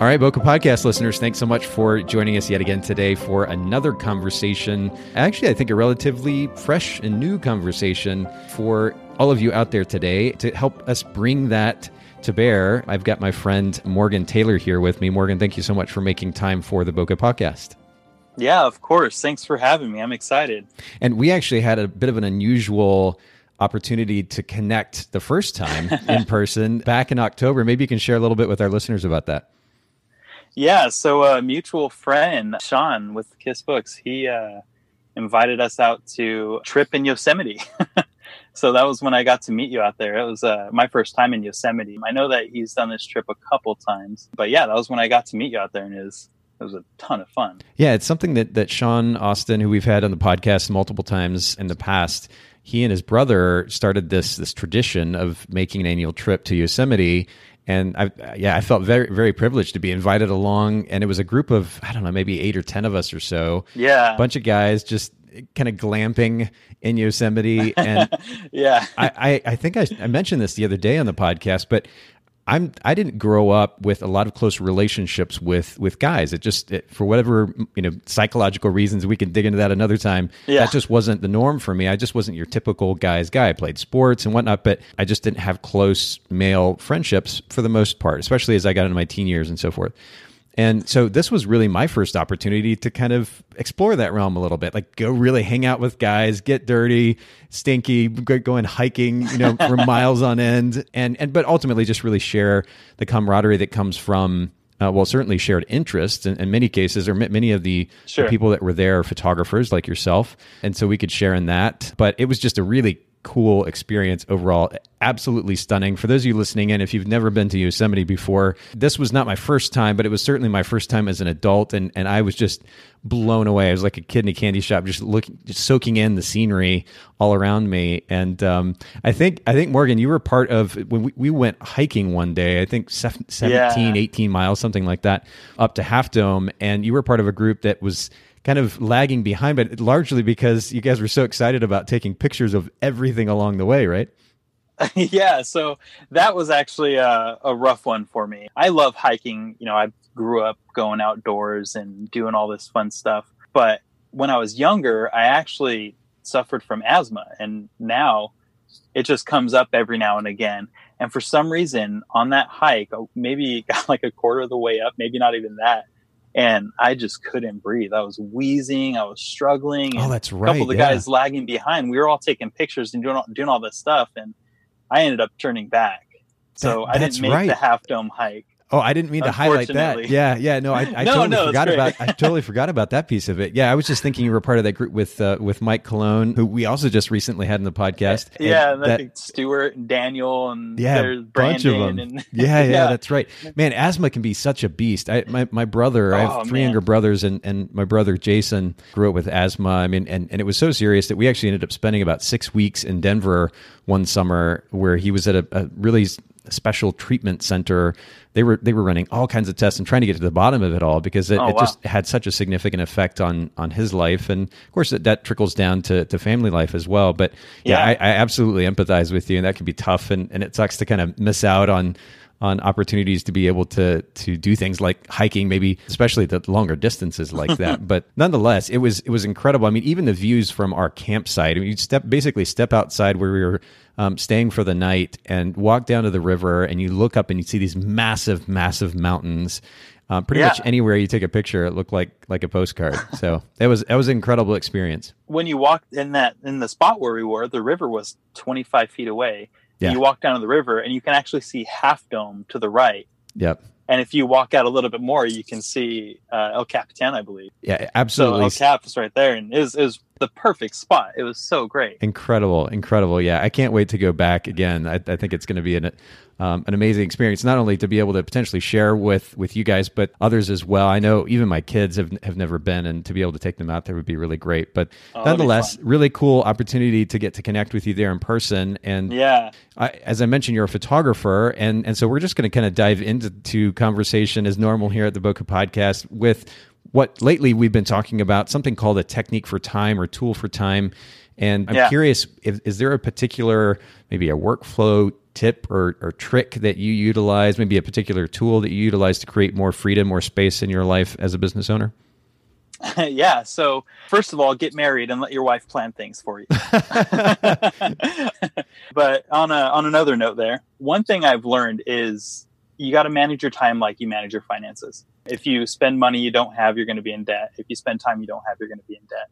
All right, Bokeh Podcast listeners, thanks so much for joining us yet again today for another conversation. Actually, I think a relatively fresh and new conversation for all of you out there today to help us bring that to bear. I've got my friend Morgan Taylor here with me. Morgan, thank you so much for making time for the Bokeh Podcast. Yeah, of course. Thanks for having me. I'm excited. And we actually had a bit of an unusual opportunity to connect the first time in person back in October. Maybe you can share a little bit with our listeners about that. Yeah, so a mutual friend, Sean with Kiss Books, he uh, invited us out to trip in Yosemite. so that was when I got to meet you out there. It was uh, my first time in Yosemite. I know that he's done this trip a couple times, but yeah, that was when I got to meet you out there, and it was it was a ton of fun. Yeah, it's something that that Sean Austin, who we've had on the podcast multiple times in the past, he and his brother started this this tradition of making an annual trip to Yosemite and I, yeah, I felt very, very privileged to be invited along. And it was a group of, I don't know, maybe eight or 10 of us or so. Yeah. A bunch of guys just kind of glamping in Yosemite. And yeah, I, I, I, think I, I mentioned this the other day on the podcast, but I'm I didn't grow up with a lot of close relationships with with guys. It just it, for whatever you know psychological reasons we can dig into that another time. Yeah. That just wasn't the norm for me. I just wasn't your typical guy's guy. I played sports and whatnot, but I just didn't have close male friendships for the most part, especially as I got into my teen years and so forth. And so this was really my first opportunity to kind of explore that realm a little bit, like go really hang out with guys, get dirty, stinky, going hiking, you know, for miles on end, and and but ultimately just really share the camaraderie that comes from. Uh, well, certainly shared interests in, in many cases, or many of the, sure. the people that were there are photographers like yourself, and so we could share in that. But it was just a really cool experience overall. Absolutely stunning. For those of you listening in, if you've never been to Yosemite before, this was not my first time, but it was certainly my first time as an adult, and and I was just blown away. I was like a kid in a candy shop, just looking, just soaking in the scenery all around me. And um, I think I think Morgan, you were part of when we, we went hiking one day. I think 17, yeah. 18 miles, something like that, up to Half Dome, and you were part of a group that was kind of lagging behind, but largely because you guys were so excited about taking pictures of everything along the way, right? yeah, so that was actually a, a, rough one for me. I love hiking. You know, I grew up going outdoors and doing all this fun stuff. But when I was younger, I actually suffered from asthma. And now it just comes up every now and again. And for some reason, on that hike, oh, maybe got like a quarter of the way up, maybe not even that and I just couldn't breathe. I was wheezing, I was struggling. oh, that's right. A couple of the yeah. guys lagging behind. We were all taking pictures and doing all, doing all this stuff, and I ended up turning back. So that, I didn't make right. the half dome hike. Oh, I didn't mean to highlight that. Yeah, yeah, no, I, I no, totally no, forgot about. I totally forgot about that piece of it. Yeah, I was just thinking you were part of that group with uh, with Mike Cologne, who we also just recently had in the podcast. Yeah, and, that, Stuart and Daniel and yeah, there's bunch of them. And, yeah, yeah, yeah, that's right. Man, asthma can be such a beast. I my my brother, I have three man. younger brothers, and and my brother Jason grew up with asthma. I mean, and and it was so serious that we actually ended up spending about six weeks in Denver one summer, where he was at a, a really special treatment center. They were they were running all kinds of tests and trying to get to the bottom of it all because it, oh, it wow. just had such a significant effect on on his life, and of course that, that trickles down to, to family life as well. But yeah, yeah I, I, absolutely empathize with you, and that can be tough, and, and it sucks to kind of miss out on on opportunities to be able to to do things like hiking, maybe especially the longer distances like that. but nonetheless, it was it was incredible. I mean, even the views from our campsite. I mean, you step basically step outside where we were um, staying for the night and walk down to the river and you look up and you see these massive, massive mountains. Um, pretty yeah. much anywhere you take a picture, it looked like like a postcard. So it was it was an incredible experience. When you walked in that in the spot where we were, the river was 25 feet away. Yeah. You walk down to the river and you can actually see Half Dome to the right. Yep. And if you walk out a little bit more, you can see uh, El Capitan, I believe. Yeah, absolutely. So El Cap is right there, and is was the perfect spot. It was so great. Incredible, incredible. Yeah, I can't wait to go back again. I, I think it's going to be an um, an amazing experience, not only to be able to potentially share with with you guys, but others as well. I know even my kids have have never been, and to be able to take them out there would be really great. But oh, nonetheless, really cool opportunity to get to connect with you there in person. And yeah, I, as I mentioned, you're a photographer, and and so we're just going to kind of dive into conversation as normal here at the Bokeh Podcast with what lately we've been talking about something called a technique for time or tool for time. And I'm yeah. curious, if, is there a particular, maybe a workflow tip or, or trick that you utilize, maybe a particular tool that you utilize to create more freedom, or space in your life as a business owner? yeah. So, first of all, get married and let your wife plan things for you. but on a, on another note, there, one thing I've learned is you got to manage your time like you manage your finances. If you spend money you don't have, you're going to be in debt. If you spend time you don't have, you're going to be in debt.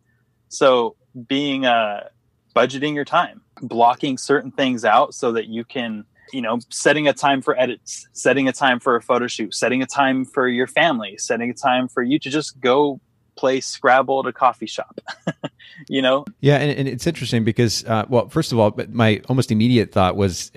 So, being uh, budgeting your time, blocking certain things out so that you can, you know, setting a time for edits, setting a time for a photo shoot, setting a time for your family, setting a time for you to just go play Scrabble at a coffee shop. you know? Yeah, and, and it's interesting because, uh, well, first of all, my almost immediate thought was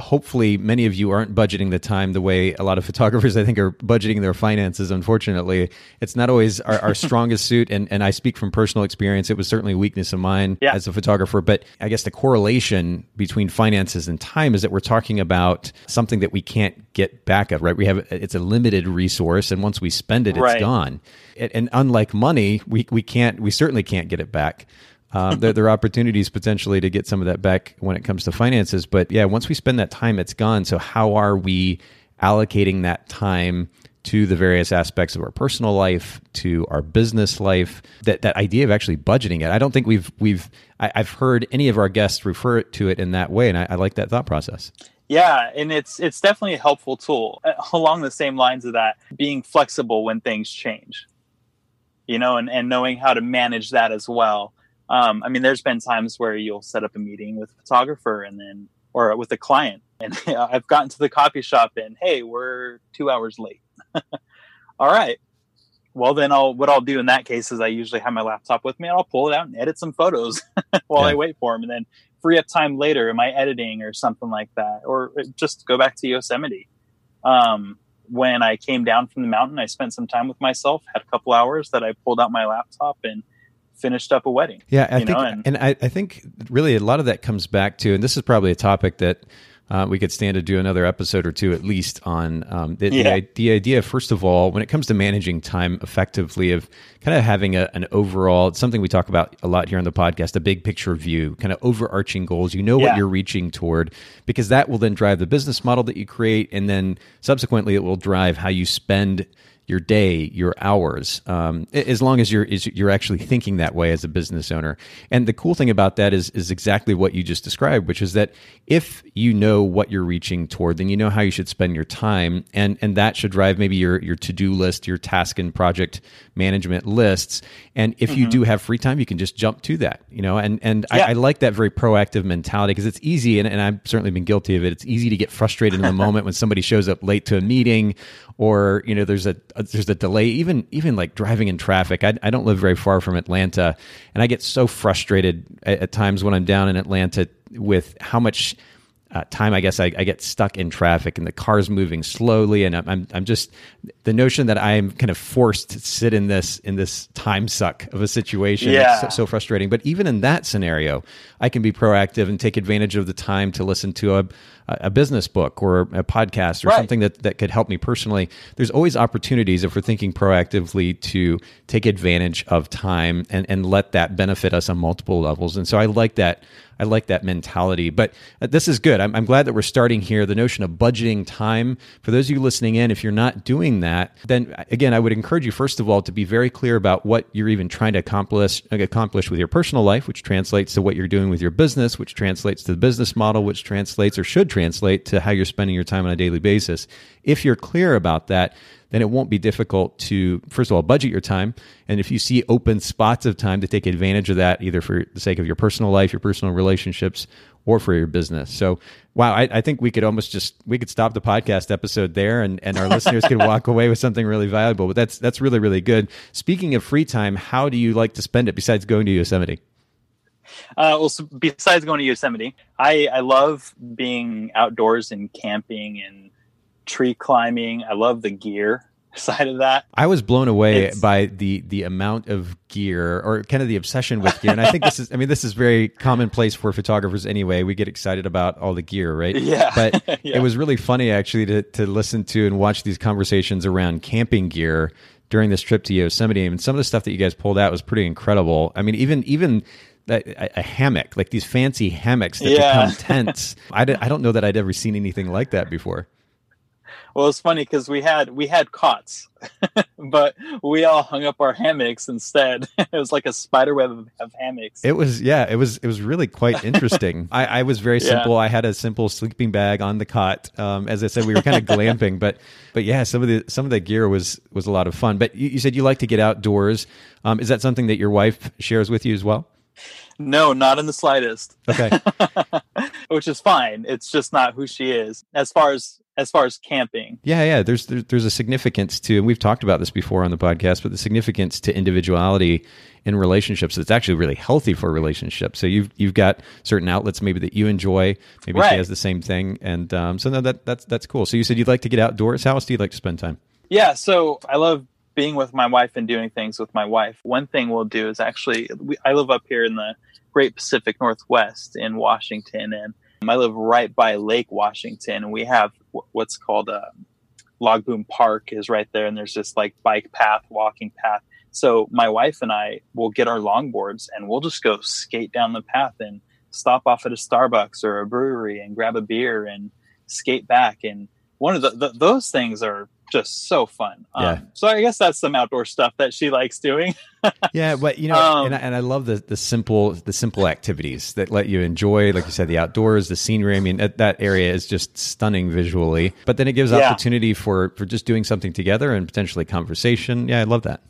hopefully many of you aren't budgeting the time the way a lot of photographers I think are budgeting their finances. Unfortunately, it's not always our, our strongest suit. And, and I speak from personal experience. It was certainly a weakness of mine yeah. as a photographer. But I guess the correlation between finances and time is that we're talking about something that we can't get back of, right? We have, it's a limited resource. And once we spend it, it's right. gone. And unlike money, we, we can't, we certainly can't get it back. Um, there, there, are opportunities potentially to get some of that back when it comes to finances. But yeah, once we spend that time, it's gone. So how are we allocating that time to the various aspects of our personal life, to our business life? That that idea of actually budgeting it. I don't think we've we've I, have heard any of our guests refer to it in that way, and I, I like that thought process. Yeah, and it's it's definitely a helpful tool uh, along the same lines of that being flexible when things change. You know, and, and knowing how to manage that as well um, I mean, there's been times where you'll set up a meeting with a photographer and then, or with a client, and I've gotten to the coffee shop and hey, we're two hours late. All right. Well, then I'll what I'll do in that case is I usually have my laptop with me and I'll pull it out and edit some photos while yeah. I wait for him, and then free up time later in my editing or something like that, or just go back to Yosemite. Um, when I came down from the mountain, I spent some time with myself, had a couple hours that I pulled out my laptop and finished up a wedding. Yeah, I think, know, and, and I, I, think really a lot of that comes back to, and this is probably a topic that uh, we could stand to do another episode or two at least on um, the, yeah. the, the, idea. First of all, when it comes to managing time effectively, of kind of having a, an overall, something we talk about a lot here on the podcast, a big picture view, kind of overarching goals. You know yeah. what you're reaching toward, because that will then drive the business model that you create, and then subsequently it will drive how you spend your day, your hours, um, as long as you're is, you're actually thinking that way as a business owner. And the cool thing about that is is exactly what you just described, which is that if you know what you're reaching toward, then you know how you should spend your time, and and that should drive maybe your your to do list, your task and project management lists. And if mm-hmm. you do have free time, you can just jump to that, you know. And and yeah. I, I, like that very proactive mentality because it's easy, and, and I've certainly been guilty of it. It's easy to get frustrated in the moment when somebody shows up late to a meeting, or you know, there's a Uh, there's a delay. Even even like driving in traffic. I, I don't live very far from Atlanta, and I get so frustrated at, at times when I'm down in Atlanta with how much uh, time, I guess I, I, get stuck in traffic and the car's moving slowly, and I'm, I'm, I'm just the notion that I'm kind of forced to sit in this in this time suck of a situation. Yeah. So, so, frustrating. But even in that scenario, I can be proactive and take advantage of the time to listen to a a business book or a podcast or right. something that, that could help me personally. There's always opportunities if we're thinking proactively to take advantage of time and, and let that benefit us on multiple levels. And so I like that I like that mentality. But uh, this is good. I'm, I'm glad that we're starting here. The notion of budgeting time for those of you listening in, if you're not doing that, then uh, again, I would encourage you first of all to be very clear about what you're even trying to accomplish accomplish with your personal life, which translates to what you're doing with your business, which translates to the business model, which translates or should translate to how you're spending your time on a daily basis. If you're clear about that, then it won't be difficult to, first of all, budget your time. And if you see open spots of time to take advantage of that, either for the sake of your personal life, your personal relationships, or for your business. So, wow, I, I think we could almost just we could stop the podcast episode there, and, and our listeners could walk away with something really valuable. But that's that's really really good. Speaking of free time, how do you like to spend it besides going to Yosemite? Uh, well, so besides going to Yosemite, I, I love being outdoors and camping and tree climbing. I love the gear side of that. I was blown away it's, by the the amount of gear or kind of the obsession with gear. And I think this is I mean this is very commonplace for photographers anyway. We get excited about all the gear, right? Yeah. But yeah. it was really funny actually to to listen to and watch these conversations around camping gear during this trip to Yosemite. And some of the stuff that you guys pulled out was pretty incredible. I mean even even a, a, hammock, like these fancy hammocks that yeah. become tents. I, I don't know that I'd ever seen anything like that before. Well, it's funny because we had we had cots, but we all hung up our hammocks instead. it was like a spider web of, of, hammocks. It was yeah, it was it was really quite interesting. I, I, was very simple. Yeah. I had a simple sleeping bag on the cot. Um, as I said, we were kind of glamping, but but yeah, some of the some of the gear was was a lot of fun. But you, you said you like to get outdoors. Um, is that something that your wife shares with you as well? No, not in the slightest. Okay. Which is fine. It's just not who she is. As far as as far as camping. Yeah, yeah. There's there's a significance to, and we've talked about this before on the podcast, but the significance to individuality in relationships that's actually really healthy for relationships. So you've you've got certain outlets maybe that you enjoy. Maybe right. she has the same thing, and um, so no, that that's that's cool. So you said you'd like to get outdoors. How else do you like to spend time? Yeah, so I love being with my wife and doing things with my wife. One thing we'll do is actually we, I live up here in the Great Pacific Northwest in Washington, and I live right by Lake Washington, and we have what's called a Log Boom Park is right there, and there's this like bike path, walking path. So my wife and I will get our longboards and we'll just go skate down the path and stop off at a Starbucks or a brewery and grab a beer and skate back. And one of the, the those things are just so fun. Yeah. Um, so I guess that's some outdoor stuff that she likes doing. yeah, but you know, um, and, I, and I love the the simple the simple activities that let you enjoy, like you said, the outdoors, the scenery. I mean, that, that area is just stunning visually. But then it gives yeah. opportunity for for just doing something together and potentially conversation. Yeah, I love that.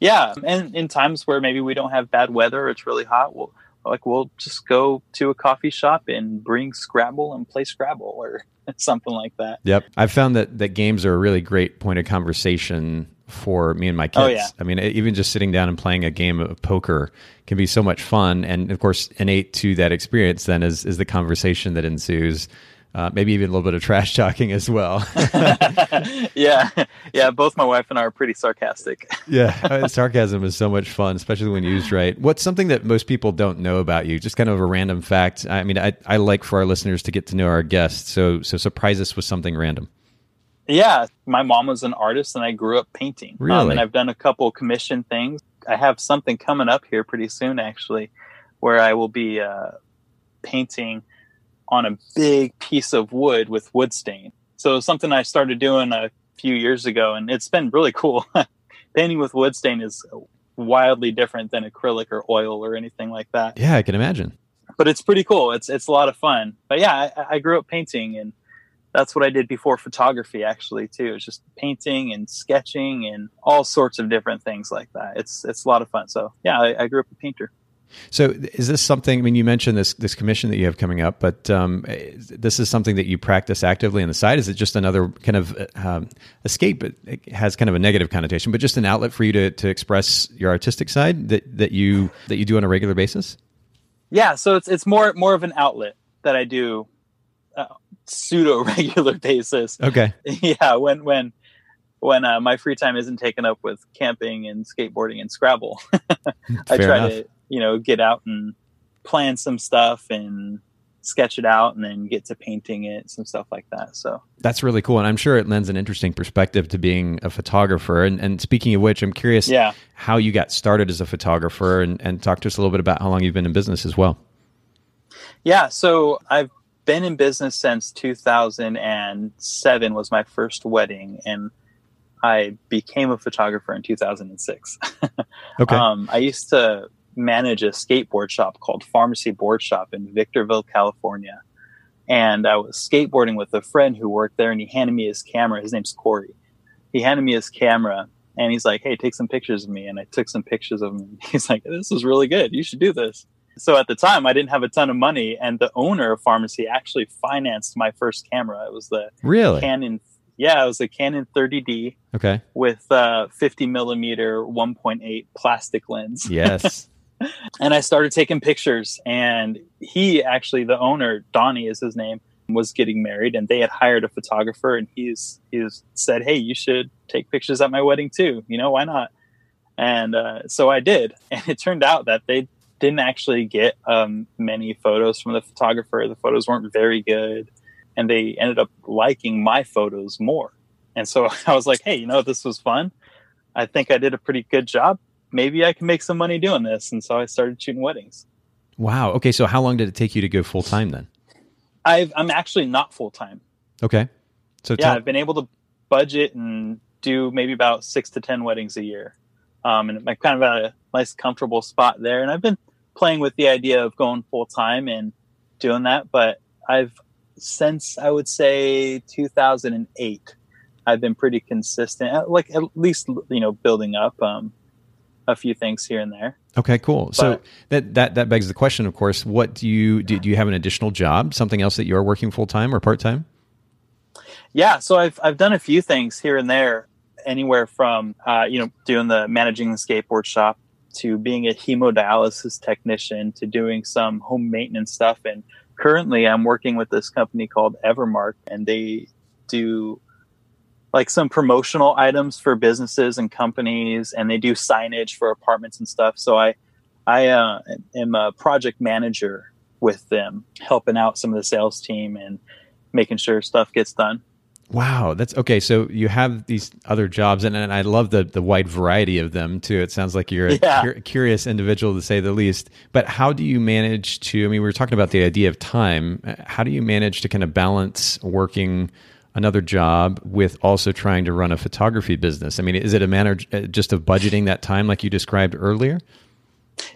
Yeah, and in times where maybe we don't have bad weather, it's really hot. We'll like we'll just go to a coffee shop and bring Scrabble and play Scrabble or something like that. Yep. I've found that, that games are a really great point of conversation for me and my oh, kids. Oh, yeah. I mean, even just sitting down and playing a game of poker can be so much fun. And of course, innate to that experience then is, is the conversation that ensues uh, maybe even a little bit of trash talking as well. yeah, yeah. Both my wife and I are pretty sarcastic. yeah, uh, sarcasm is so much fun, especially when used right. What's something that most people don't know about you? Just kind of a random fact. I mean, I, I like for our listeners to get to know our guests. So so surprise us with something random. Yeah, my mom was an artist, and I grew up painting. Really, um, and I've done a couple commission things. I have something coming up here pretty soon, actually, where I will be uh, painting on a big piece of wood with wood stain. So something I started doing a few years ago, and it's been really cool. Painting with wood stain is wildly different than acrylic or oil or anything like that. Yeah, I can imagine. But it's pretty cool. It's it's a lot of fun. But yeah, I, I grew up painting, and that's what I did before photography actually too. It's just painting and sketching and all sorts of different things like that. It's it's a lot of fun. So yeah, I, I grew up a painter. So, is this something? I mean, you mentioned this this commission that you have coming up, but um, this is something that you practice actively on the side. Is it just another kind of um, escape? It has kind of a negative connotation, but just an outlet for you to to express your artistic side that that you that you do on a regular basis. Yeah, so it's it's more more of an outlet that I do uh, pseudo regular basis. Okay. Yeah, when when when uh, my free time isn't taken up with camping and skateboarding and Scrabble, I try enough. to you know, get out and plan some stuff and sketch it out and then get to painting it, some stuff like that. So that's really cool. And I'm sure it lends an interesting perspective to being a photographer. And, and speaking of which, I'm curious yeah. how you got started as a photographer and, and talk to us a little bit about how long you've been in business as well. Yeah. So I've been in business since 2007 was my first wedding. And I became a photographer in 2006. okay. Um, I used to manage a skateboard shop called Pharmacy Board Shop in Victorville, California. And I was skateboarding with a friend who worked there, and he handed me his camera. His name's Corey. he handed me his camera and he's like, "Hey, take some pictures of me." And I took some pictures of him. He's like, "This is really good. You should do this." So at the time, I didn't have a ton of money, and the owner of Pharmacy actually financed my first camera. It was the really Canon. Yeah, it was a Canon 30D. Okay. With a 50 millimeter 1.8 plastic lens. Yes. and I started taking pictures, and he actually, the owner, Donnie is his name was getting married and they had hired a photographer and he's he's said hey you should take pictures at my wedding too. You know why not? And uh, so i did. And it turned out that they didn't actually get um, many photos from the photographer. The photos weren't very good and they ended up liking my photos more. And so i was like hey you know this was fun. I think i did a pretty good job maybe i can make some money doing this and so i started shooting weddings wow okay so how long did it take you to go full time then i am actually not full time. Okay. So yeah, I've been able to budget and do maybe about six to ten weddings a year, um, and I'm kind of at a nice, comfortable spot there. And I've been playing with the idea of going full time and doing that, but I've since I would say 2008, I've been pretty consistent, like at least you know building up. Um, a few things here and there. Okay, cool. But, so that that that begs the question, of course. What do you do? Do you have an additional job, something else that you are working full time or part time? Yeah, so I've I've done a few things here and there, anywhere from uh, you know doing the managing the skateboard shop to being a hemodialysis technician to doing some home maintenance stuff. And currently, I'm working with this company called Evermark, and they do like some promotional items for businesses and companies and they do signage for apartments and stuff. So i i uh, am a project manager with them helping out some of the sales team and making sure stuff gets done. Wow that's okay so you have these other jobs and, and i love the the wide variety of them too. It sounds like you're a yeah. cur- curious individual to say the least. But how do you manage to i mean we were talking about the idea of time. How do you manage to kind of balance working another job with also trying to run a photography business? I mean, is it a matter uh, just of budgeting that time like you described earlier?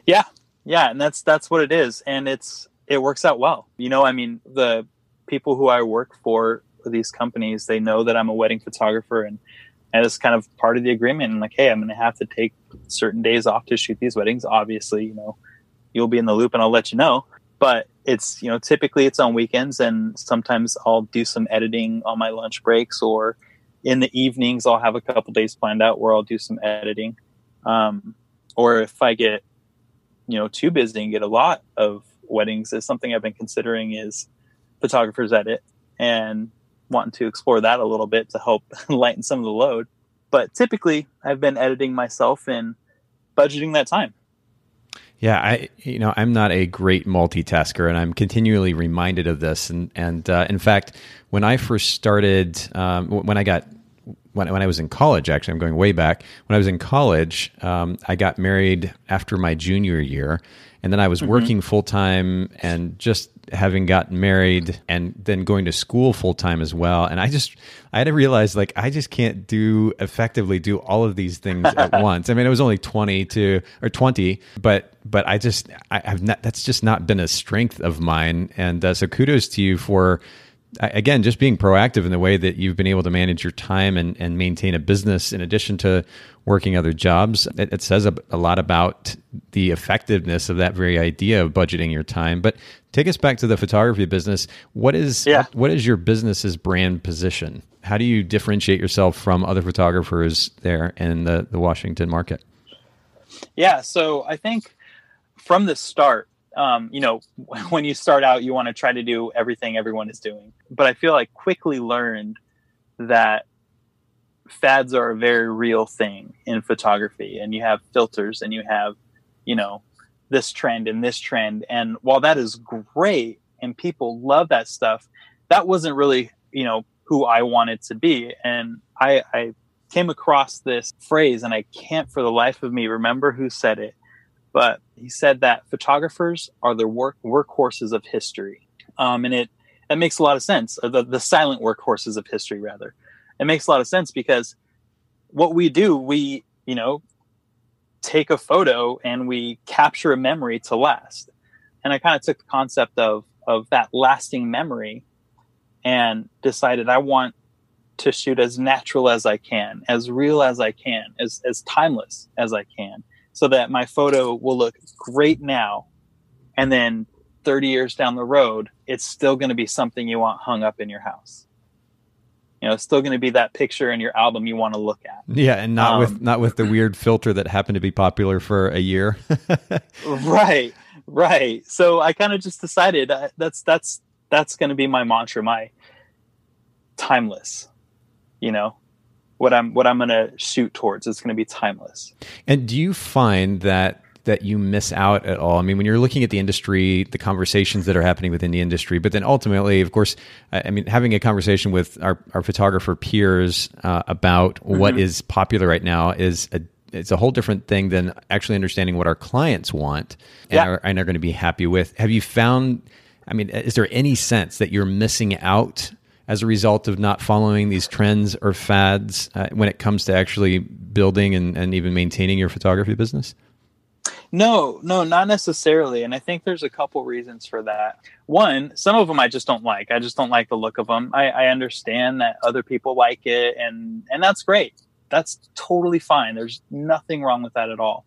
Yeah. Yeah, and that's that's what it is and it's it works out well. You know, I mean, the people who I work for these companies, they know that I'm a wedding photographer and and it's kind of part of the agreement. And like, hey, I'm going to have to take certain days off to shoot these weddings. Obviously, you know, you'll be in the loop and I'll let you know but it's you know typically it's on weekends and sometimes i'll do some editing on my lunch breaks or in the evenings i'll have a couple days planned out where i'll do some editing. Um, or if i get you know too busy and get a lot of weddings is something i've been considering is photographers edit and wanting to explore that a little bit to help lighten some of the load. But typically i've been editing myself and budgeting that time yeah, I you know I'm not a great multitasker, and I'm continually reminded of this. And and uh, in fact, when I first started, um, when I got when when I was in college, actually, I'm going way back. When I was in college, um, I got married after my junior year, and then I was mm-hmm. working full time and just having gotten married and then going to school full time as well. And I just, I had to realize like, I just can't do effectively do all of these things at once. I mean, it was only 20 to, or 20, but, but I just, I, have not, that's just not been a strength of mine. And uh, so kudos to you for, again, just being proactive in the way that you've been able to manage your time and, and maintain a business in addition to working other jobs. It, it says a, a, lot about the effectiveness of that very idea of budgeting your time. But take us back to the photography business. What is yeah. what is your business's brand position? How do you differentiate yourself from other photographers there in the, the Washington market? Yeah, so I think from the start, um, you know, when you start out, you want to try to do everything everyone is doing. But I feel like quickly learned that fads are a very real thing in photography, and you have filters, and you have, you know, this trend and this trend. And while that is great, and people love that stuff, that wasn't really, you know, who I wanted to be. And I, I came across this phrase, and I can't for the life of me remember who said it but he said that photographers are the work workhorses of history, um, and it that makes a lot of sense. the the silent workhorses of history, rather, it makes a lot of sense because what we do, we you know take a photo and we capture a memory to last. And I kind of took the concept of of that lasting memory and decided I want to shoot as natural as I can, as real as I can, as as timeless as I can, so that my photo will look great now, and then 30 years down the road, it's still going to be something you want hung up in your house. You know, it's still going to be that picture in your album you want to look at. Yeah, and not um, with not with the weird filter that happened to be popular for a year. right, right. So I kind of just decided uh, that's that's that's going to be my mantra, my timeless. You know, what I'm what I'm going to shoot towards is going to be timeless. And do you find that that you miss out at all? I mean, when you're looking at the industry, the conversations that are happening within the industry, but then ultimately, of course, I mean, having a conversation with our, our photographer peers uh, about mm-hmm. what is popular right now is a it's a whole different thing than actually understanding what our clients want and, yeah. are, and are going to be happy with. Have you found? I mean, is there any sense that you're missing out as a result of not following these trends or fads uh, when it comes to actually building and, and even maintaining your photography business? No, no, not necessarily. And I think there's a couple reasons for that. One, some of them I just don't like. I just don't like the look of them. I, I understand that other people like it, and and that's great. That's totally fine. There's nothing wrong with that at all.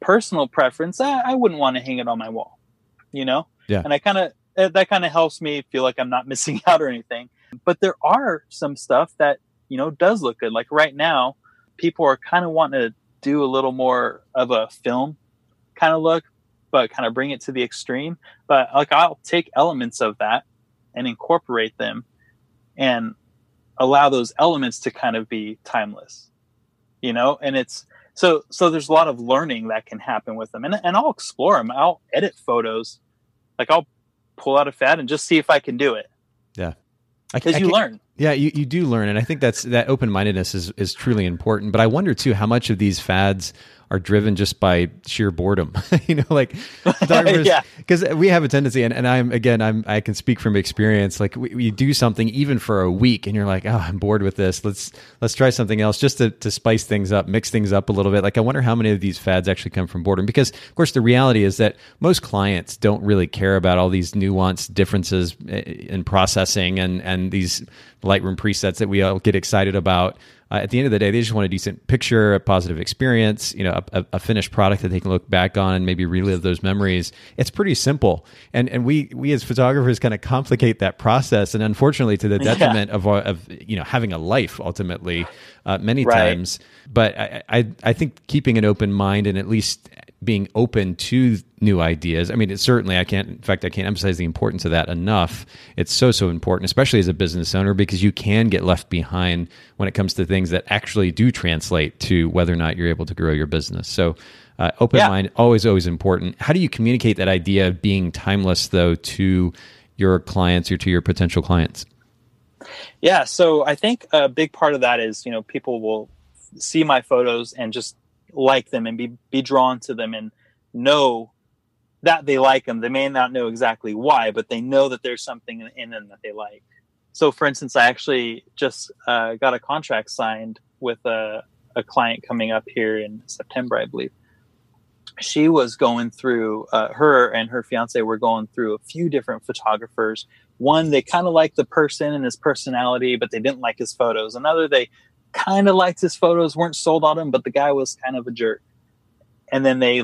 Personal preference, I, I wouldn't want to hang it on my wall. You know, yeah. And I kind of that kind of helps me feel like I'm not missing out or anything. But there are some stuff that you know does look good. Like right now, people are kind of wanting to do a little more of a film kind of look, but kind of bring it to the extreme. But like I'll take elements of that and incorporate them and allow those elements to kind of be timeless. You know, and it's so so there's a lot of learning that can happen with them. And and I'll explore them. I'll edit photos. Like I'll pull out a fad and just see if I can do it. Yeah. Because you learn. Yeah, you, you do learn, and I think that's that open mindedness is is truly important. But I wonder too how much of these fads are driven just by sheer boredom. you know, like yeah, because we have a tendency, and, and I'm again, I'm I can speak from experience. Like we, we, do something even for a week, and you're like, oh, I'm bored with this. Let's let's try something else just to to spice things up, mix things up a little bit. Like I wonder how many of these fads actually come from boredom, because of course the reality is that most clients don't really care about all these nuanced differences eh, in processing and and these Lightroom presets that we all get excited about uh, at the end of the day, they just want a decent picture, a positive experience, you know, a, a, finished product that they can look back on and maybe relive those memories. It's pretty simple, and and we we as photographers kind of complicate that process, and unfortunately, to the detriment yeah. of of you know having a life ultimately uh, many right. times. But I, I I think keeping an open mind and at least being open to new ideas. I mean, it certainly I can't. In fact, I can't emphasize the importance of that enough. It's so so important, especially as a business owner, because you can get left behind when it comes to things that actually do translate to whether or not you're able to grow your business. So. Uh, open yeah. mind always always important how do you communicate that idea of being timeless though to your clients or to your potential clients yeah so i think a big part of that is you know people will see my photos and just like them and be be drawn to them and know that they like them. They may not know exactly why, but they know that there's something in them that they like. So, for instance, I actually just uh, got a contract signed with a, a client coming up here in September, I believe. She was going through, uh, her and her fiance were going through a few different photographers. One, they kind of liked the person and his personality, but they didn't like his photos. Another, they kind of liked his photos, weren't sold on him, but the guy was kind of a jerk. And then they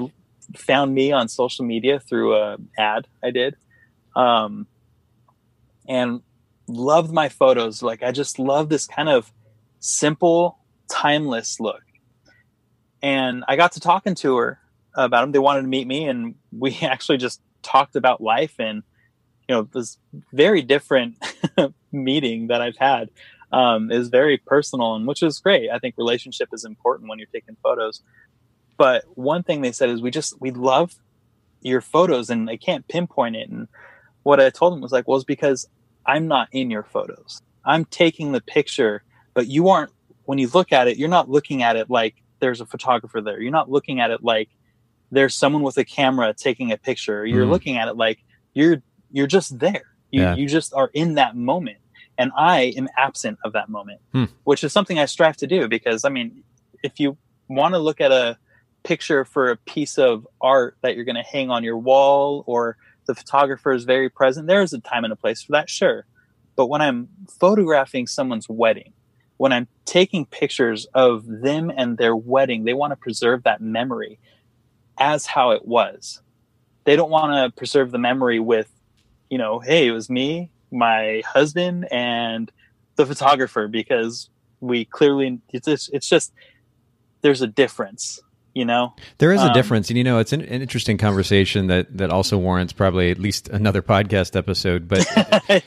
found me on social media through a ad I did, um, and loved my photos. Like I just love this kind of simple, timeless look. And I got to talking to her about them. They wanted to meet me, and we actually just talked about life and you know this very different meeting that I've had um, is very personal and which is great. I think relationship is important when you're taking photos. But one thing they said is we just we love your photos and they can't pinpoint it. And what I told them was like, well, it's because I'm not in your photos. I'm taking the picture, but you aren't. When you look at it, you're not looking at it like there's a photographer there. You're not looking at it like there's someone with a camera taking a picture. You're mm. looking at it like you're you're just there. You yeah. you just are in that moment and I am absent of that moment, hmm. which is something I strive to do because I mean, if you want to look at a picture for a piece of art that you're going to hang on your wall or the photographer is very present, there is a time and a place for that, sure. But when I'm photographing someone's wedding, when I'm taking pictures of them and their wedding, they want to preserve that memory as how it was. They don't want to preserve the memory with, you know, hey, it was me, my husband, and the photographer because we clearly it's just, it's just there's a difference you know? There is a Um, difference. And you know it's an, an interesting conversation that that also warrants probably at least another podcast episode. But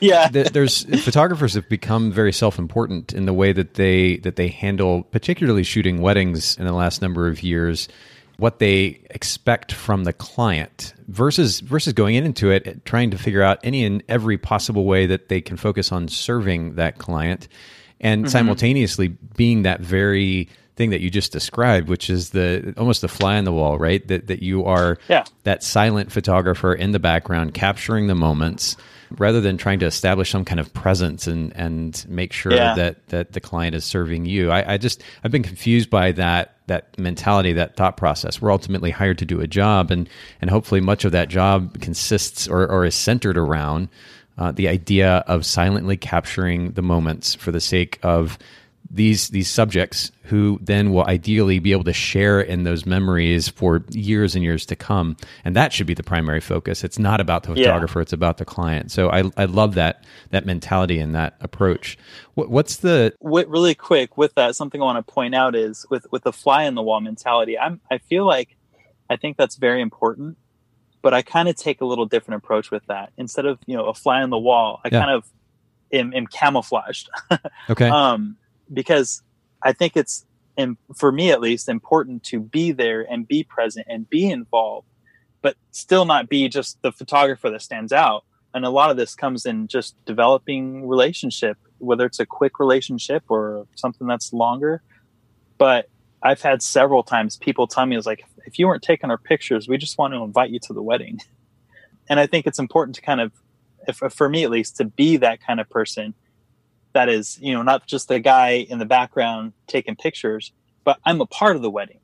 yeah. th- there's photographers have become very self-important in the way that they that they handle particularly shooting weddings in the last number of years what they expect from the client versus versus going into it trying to figure out any and every possible way that they can focus on serving that client and mm-hmm. simultaneously being that very thing that you just described which is the almost the fly on the wall right that that you are Yeah. that silent photographer in the background capturing the moments rather than trying to establish some kind of presence and and make sure Yeah. that that the client is serving you I, I just i've been confused by that that mentality that thought process. We're ultimately hired to do a job and and hopefully much of that job consists or, or is centered around uh, the idea of silently capturing the moments for the sake of these these subjects who then will ideally be able to share in those memories for years and years to come. And that should be the primary focus. It's not about the Yeah. photographer it's about the client. So i i love that that mentality and that approach. What, what's the really quick with that something i want to point out is with with the fly in the wall mentality i'm i feel like i think that's very important but i kind of take a little different approach with that. Instead of you know a fly on the wall i Yeah. kind of am, am camouflaged. Okay. Um, because I think it's, im- for me at least, important to be there and be present and be involved, but still not be just the photographer that stands out. And a lot of this comes in just developing relationship, whether it's a quick relationship or something that's longer. But I've had several times people tell me, "It's like if you weren't taking our pictures, we just want to invite you to the wedding." And I think it's important to kind of, if, for me at least, to be that kind of person that is you know not just the guy in the background taking pictures but i'm a part of the wedding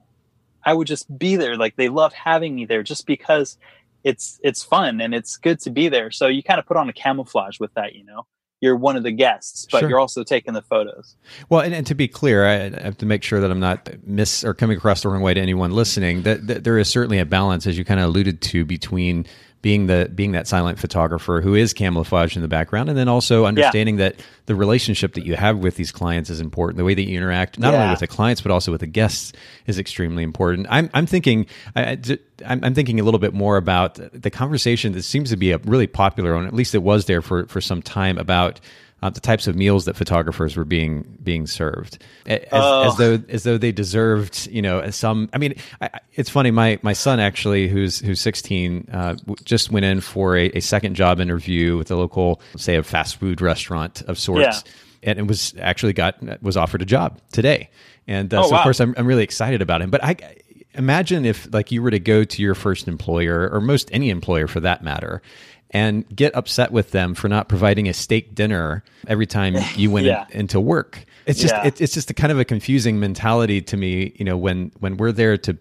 i would just be there like they love having me there just because it's it's fun and it's good to be there so you kind of put on a camouflage with that you know you're one of the guests but Sure. you're also taking the photos Well, and, and to be clear, I, I have to make sure that I'm not miss or coming across the wrong way to anyone listening. That, that there is certainly a balance, as you kind of alluded to, between being the being that silent photographer who is camouflaged in the background, and then also understanding that the relationship that you have with these clients is important. The way that you interact, not only with the clients but also with the guests, is extremely important. I'm I'm thinking I, I'm thinking a little bit more about the conversation that seems to be a really popular one. At least it was there for for some time about uh, the types of meals that photographers were being being served, as, Oh. as though as though they deserved, you know, some. I mean, I, it's funny. My my son actually, who's who's 16, uh, w- just went in for a, a second job interview with a local, say, a fast food restaurant of sorts. Yeah. And it was actually got was offered a job today, and uh, Oh, so of course I'm I'm really excited about him. But I imagine if like you were to go to your first employer or most any employer for that matter and get upset with them for not providing a steak dinner every time you went Yeah. in, into work it's just Yeah. it, it's just a kind of a confusing mentality to me you know when when we're there to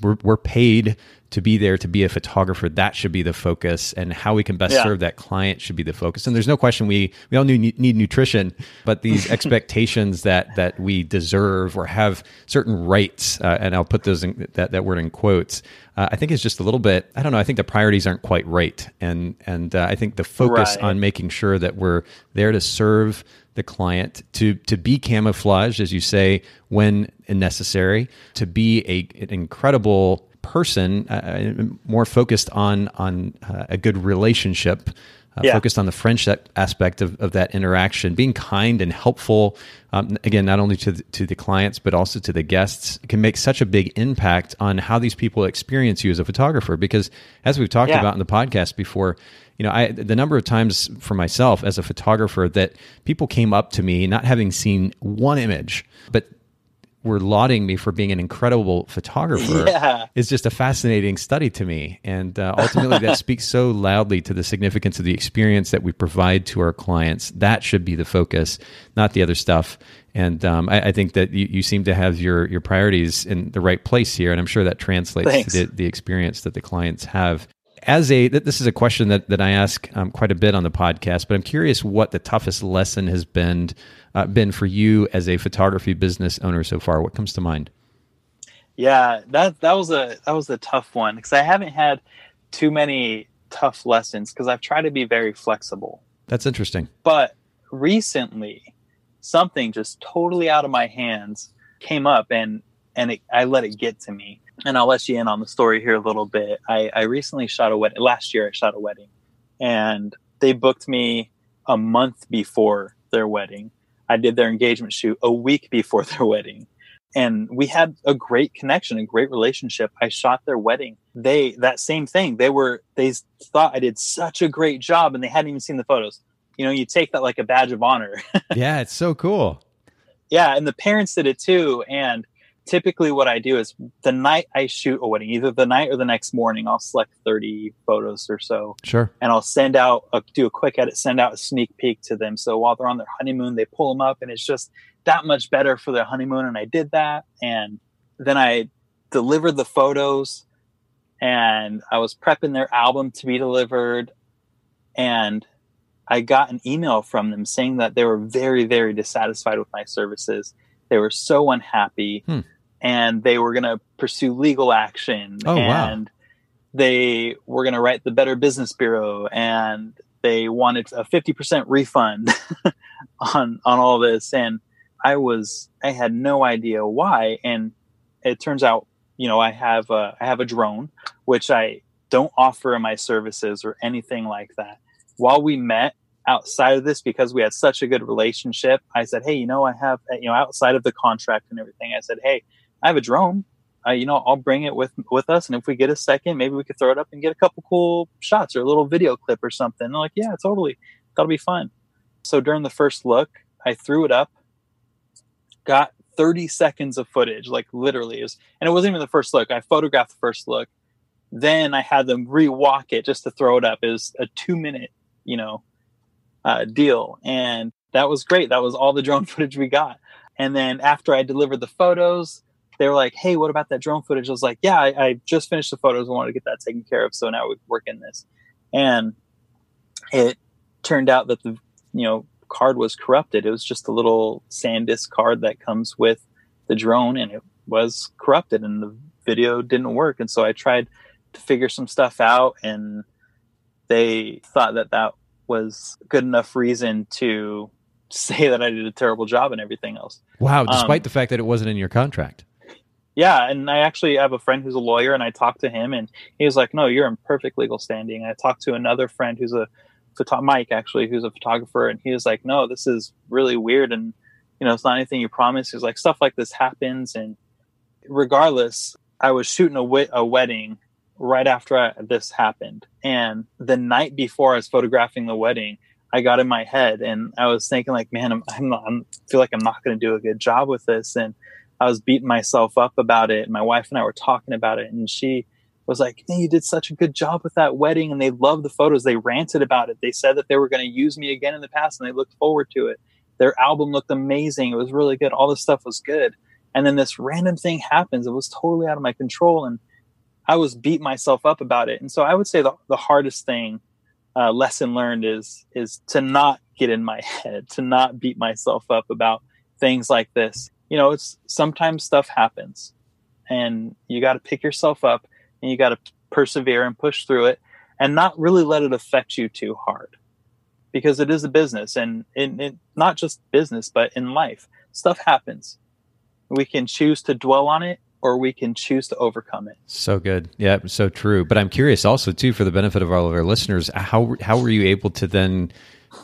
we're, we're paid to be there to be a photographer that should be the focus and how we can best Yeah. serve that client should be the focus and there's no question we we all need, need nutrition but these expectations that that we deserve or have certain rights uh, and I'll put those in that, that word in quotes uh, I think it's just a little bit I don't know I think the priorities aren't quite right and and uh, I think the focus Right. on making sure that we're there to serve the client to to be camouflaged as you say when necessary to be a an incredible person uh, more focused on on uh, a good relationship uh, Yeah. focused on the friendship aspect of, of that interaction being kind and helpful um, again not only to the, to the clients but also to the guests can make such a big impact on how these people experience you as a photographer because as we've talked Yeah. about in the podcast before you know I the number of times for myself as a photographer that people came up to me not having seen one image but were lauding me for being an incredible photographer Yeah. is just a fascinating study to me. And uh, ultimately, that speaks so loudly to the significance of the experience that we provide to our clients. That should be the focus, not the other stuff. And um, I, I think that you, you seem to have your your priorities in the right place here, and I'm sure that translates Thanks. to the, the experience that the clients have. As a this is a question that, that I ask um, quite a bit on the podcast, but I'm curious what the toughest lesson has been uh, been for you as a photography business owner so far. What comes to mind? Yeah, that that was a that was a tough one because I haven't had too many tough lessons because I've tried to be very flexible. That's interesting. But recently, something just totally out of my hands came up, and and it, I let it get to me. And I'll let you in on the story here a little bit. I, I recently shot a wedding. Last year, I shot a wedding, and they booked me a month before their wedding. I did their engagement shoot a week before their wedding. And we had a great connection a great relationship. I shot their wedding. They that same thing. They were they thought i did such a great job and they hadn't even seen the photos. You know you take that like a badge of honor. Yeah it's so cool. Yeah and the parents did it too. And typically what i do is the night i shoot a wedding either the night or the next morning i'll select 30 photos or so. Sure. And i'll send out a, do a quick edit send out a sneak peek to them. So while they're on their honeymoon they pull them up and it's just that much better for their honeymoon. And I did that. And then I delivered the photos and I was prepping their album to be delivered. And I got an email from them saying that they were very very dissatisfied with my services. They were so unhappy. Hmm. And they were going to pursue legal action oh, and wow. they were going to write the Better Business Bureau and they wanted a 50% refund on on all this and I was I had no idea why, and it turns out you know I have a, I have a drone which I don't offer in my services or anything like that. While we met outside of this because we had such a good relationship, I said, "Hey, you know, I have you know outside of the contract and everything, I said, "Hey, I have a drone. Uh, you know, I'll bring it with with us, and if we get a second, maybe we could throw it up and get a couple cool shots or a little video clip or something." And like, yeah, totally, that'll be fun. So during the first look, I threw it up got 30 seconds of footage, like literally. It was, and it wasn't even the first look. I photographed the first look. Then I had them rewalk it just to throw it up. It was a two minute, you know, uh, deal. And that was great. That was all the drone footage we got. And then after I delivered the photos, they were like, "Hey, what about that drone footage?" I was like, "Yeah, I, I just finished the photos. I wanted to get that taken care of, so now we work in this." And it turned out that the you know card was corrupted. It was just a little SanDisk card that comes with the drone, and it was corrupted, and the video didn't work. And so I tried to figure some stuff out, and they thought that that was good enough reason to say that I did a terrible job and everything else. Wow, despite um, the fact that it wasn't in your contract. Yeah, and I actually have a friend who's a lawyer, and I talked to him, and he was like, "No, you're in perfect legal standing." I talked to another friend who's a photo- Mike actually, who's a photographer, and he was like, "No, this is really weird, and you know, it's not anything you promised." He's like, "Stuff like this happens," and regardless, I was shooting a a wedding right after I, this happened, and the night before I was photographing the wedding, I got in my head, and I was thinking, like, "Man, I'm, I'm not, I'm feel like I'm not going to do a good job with this," and I was beating myself up about it. And my wife and I were talking about it, and she was like, "Hey, you did such a good job with that wedding," and they loved the photos. They ranted about it. They said that they were going to use me again in the past, and they looked forward to it. Their album looked amazing. It was really good. All this stuff was good. And then this random thing happens. It was totally out of my control, and I was beat myself up about it. And so I would say the, the hardest thing, uh, lesson learned, is is to not get in my head, to not beat myself up about things like this. You know, it's sometimes stuff happens, and you got to pick yourself up and you got to persevere and push through it and not really let it affect you too hard because it is a business and in, in, not just business but in life stuff happens. We can choose to dwell on it or we can choose to overcome it. So good. Yeah so true. But i'm curious also too for the benefit of all of our listeners how how were you able to then